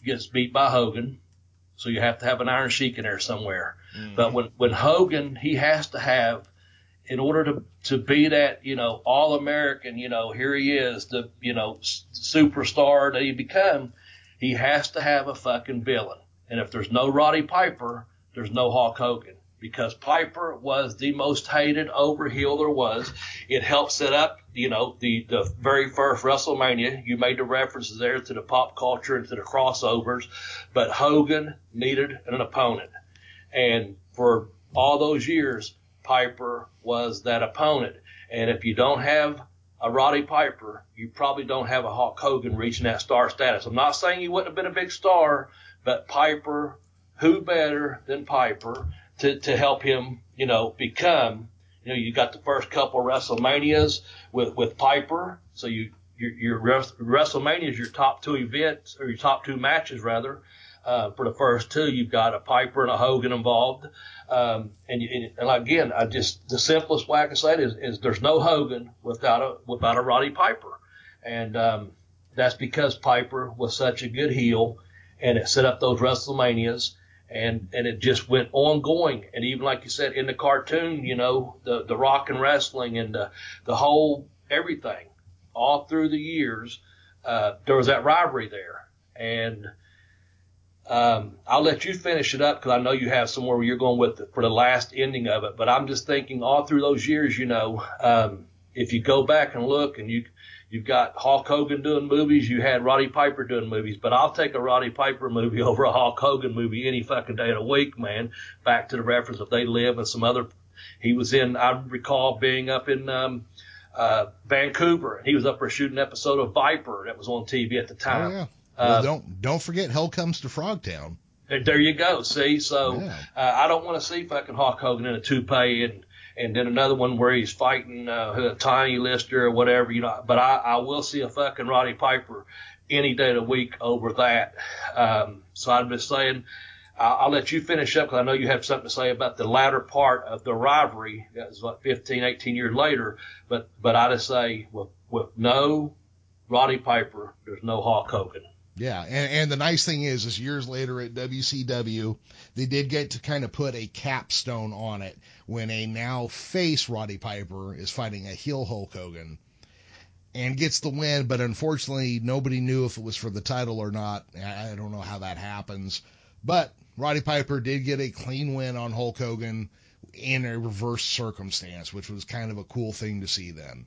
gets beat by Hogan, so you have to have an Iron Sheik in there somewhere. Mhm. But when when Hogan, he has to have, in order to to be that you know all American, you know here he is, the you know s- superstar that he become, he has to have a fucking villain. And if there's no Roddy Piper, there's no Hulk Hogan because Piper was the most hated overheel there was. It helped set up, you know, the, the very first WrestleMania. You made the references there to the pop culture and to the crossovers, but Hogan needed an opponent. And for all those years, Piper was that opponent. And if you don't have a Roddy Piper, you probably don't have a Hulk Hogan reaching that star status. I'm not saying he wouldn't have been a big star, but Piper, who better than Piper to, to help him, you know, become, you know, you got the first couple of WrestleManias with, with Piper. So you, your, your WrestleMania is your top two events or your top two matches rather. Uh, for the first two, you've got a Piper and a Hogan involved. Um, and, and again, I just, the simplest way I can say it is, is there's no Hogan without a, without a Roddy Piper. And, um, that's because Piper was such a good heel and it set up those WrestleManias and, and it just went ongoing. And even like you said in the cartoon, you know, the, the rock and wrestling and the, the whole everything all through the years, uh, there was that rivalry there. and um, I'll let you finish it up because I know you have somewhere where you're going with it for the last ending of it. But I'm just thinking all through those years, you know, um, if you go back and look and you you've got Hulk Hogan doing movies, you had Roddy Piper doing movies, but I'll take a Roddy Piper movie [LAUGHS] over a Hulk Hogan movie any fucking day of the week, man. Back to the reference of They Live and some other. He was in. I recall being up in. Um, uh, Vancouver, and he was up for shooting an episode of Viper that was on TV at the time. Oh yeah. Well, uh, don't don't forget, Hell Comes to Frogtown. There you go. See, so yeah. uh, I don't want to see fucking Hulk Hogan in a toupee and and then another one where he's fighting uh, Tiny Lister or whatever, you know. But I, I will see a fucking Roddy Piper any day of the week over that. Um, so I'm just saying, I'll, I'll let you finish up because I know you have something to say about the latter part of the rivalry. That was like 15, 18 years later. But but I just say with with no Roddy Piper, there's no Hulk Hogan. Yeah, and, and the nice thing is, is years later at WCW, they did get to kind of put a capstone on it when a now face Roddy Piper is fighting a heel Hulk Hogan and gets the win, but unfortunately nobody knew if it was for the title or not. I don't know how that happens, but Roddy Piper did get a clean win on Hulk Hogan in a reverse circumstance, which was kind of a cool thing to see then.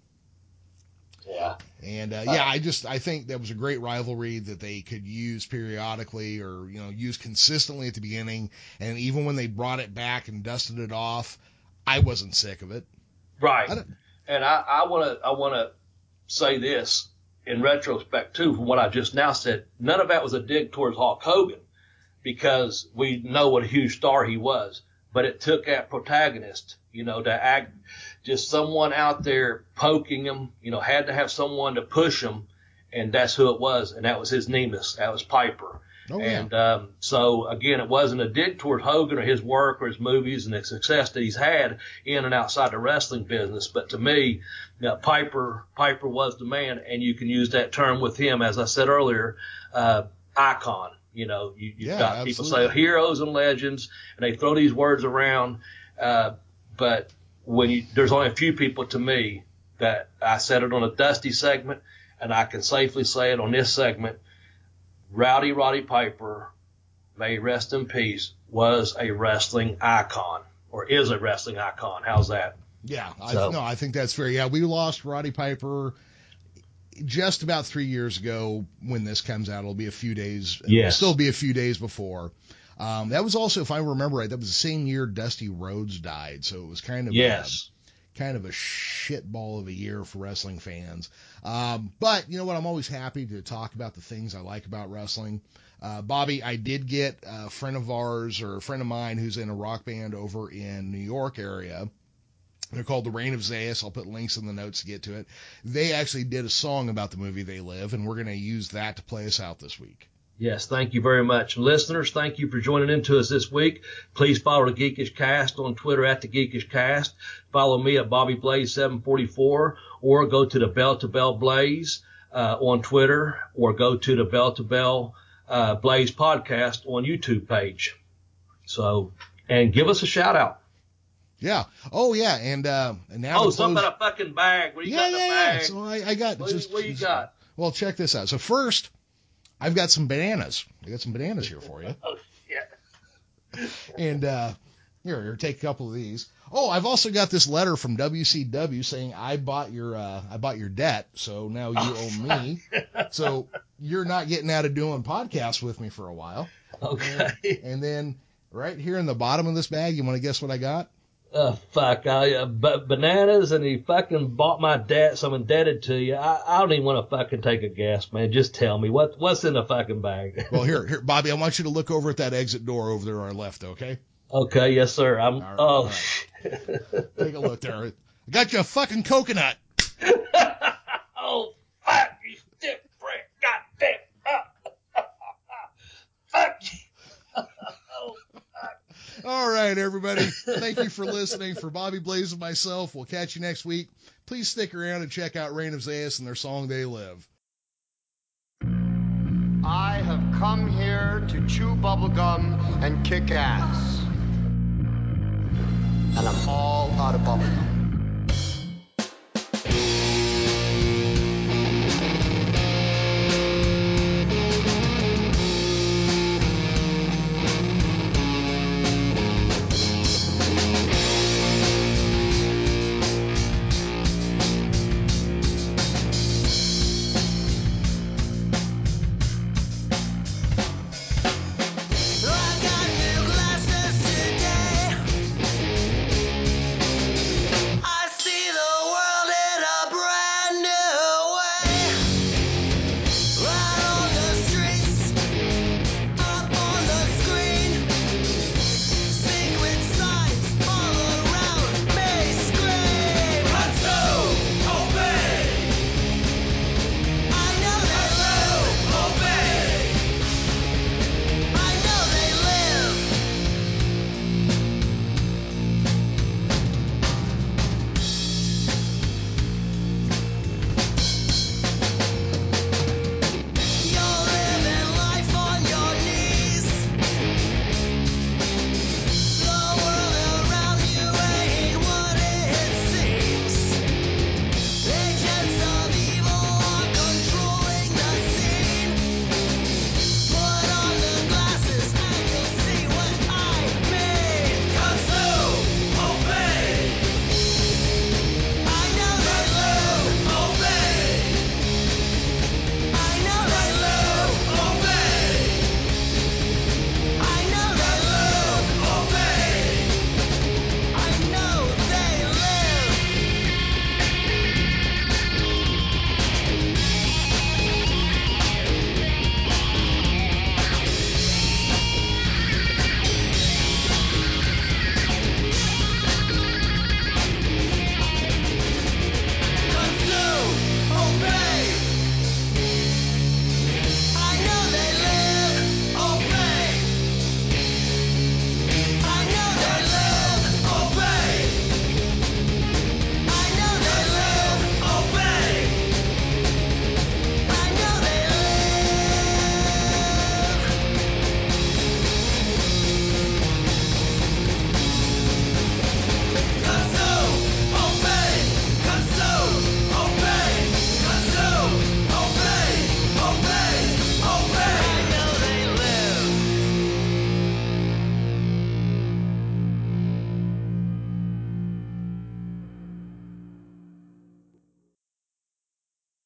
Yeah. And uh, yeah, I just I think that was a great rivalry that they could use periodically or you know use consistently at the beginning, and even when they brought it back and dusted it off, I wasn't sick of it. Right. I and I want to I want to say this in retrospect too, from what I just now said. None of that was a dig towards Hulk Hogan because we know what a huge star he was, but it took that protagonist, you know, to act just someone out there poking him, you know, had to have someone to push him, and that's who it was, and that was his Nemesis, that was Piper. Oh, yeah. And um, so again, it wasn't a dig toward Hogan or his work or his movies and the success that he's had in and outside the wrestling business. But to me, you know, Piper Piper was the man, and you can use that term with him, as I said earlier, uh, icon. You know, you, you've yeah, got absolutely. people say heroes and legends, and they throw these words around. Uh, but when you, there's only a few people to me that I said it on a Dusty segment, and I can safely say it on this segment. Rowdy Roddy Piper, may rest in peace, was a wrestling icon or is a wrestling icon. How's that? Yeah, so, I, no, I think that's fair. Yeah, we lost Roddy Piper just about three years ago. When this comes out, it'll be a few days. Yes. It'll still be a few days before. Um, that was also, if I remember right, that was the same year Dusty Rhodes died, so it was kind of yes. A, kind of a shitball of a year for wrestling fans. Um, but you know what? I'm always happy to talk about the things I like about wrestling. Uh, Bobby, I did get a friend of ours or a friend of mine who's in a rock band over in New York area. They're called The Reign of Zeus. I'll put links in the notes to get to it. They actually did a song about the movie They Live, and we're going to use that to play us out this week. Yes, thank you very much. Listeners, thank you for joining in to us this week. Please follow the Geekish Cast on Twitter at the Geekish Cast. Follow me at Bobby Blaze 744 or go to the Bell to Bell Blaze uh, on Twitter or go to the Bell to Bell uh, Blaze podcast on YouTube page. So, and give us a shout out. Yeah. Oh yeah. And uh, and now. Oh, something about a fucking bag. What do you yeah, got in the yeah. So I, I got what, just. What you got? Well, check this out. So first, I've got some bananas. I got some bananas here for you. [LAUGHS] oh shit. and uh, here, here, take a couple of these. Oh, I've also got this letter from WCW saying I bought your uh, I bought your debt, so now you owe me. [LAUGHS] so you're not getting out of doing podcasts with me for a while. Okay. And, and then right here in the bottom of this bag, you want to guess what I got? Oh fuck! I uh, b- bananas, and he fucking bought my debt, so I'm indebted to you. I, I don't even want to fucking take a guess, man. Just tell me what what's in the fucking bag. [LAUGHS] well, here, here, Bobby, I want you to look over at that exit door over there on our left, okay? Okay, yes, sir. I'm. Right, oh, right. [LAUGHS] take a look there. I got you a fucking coconut. oh fuck! You stiff prick! Goddamn! fuck you! All right, everybody. [LAUGHS] Thank you for listening. For Bobby Blaze and myself, we'll catch you next week. Please stick around and check out Reign of Zeus and their song They Live. I have come here to chew bubblegum and kick ass. And I'm all out of bubblegum.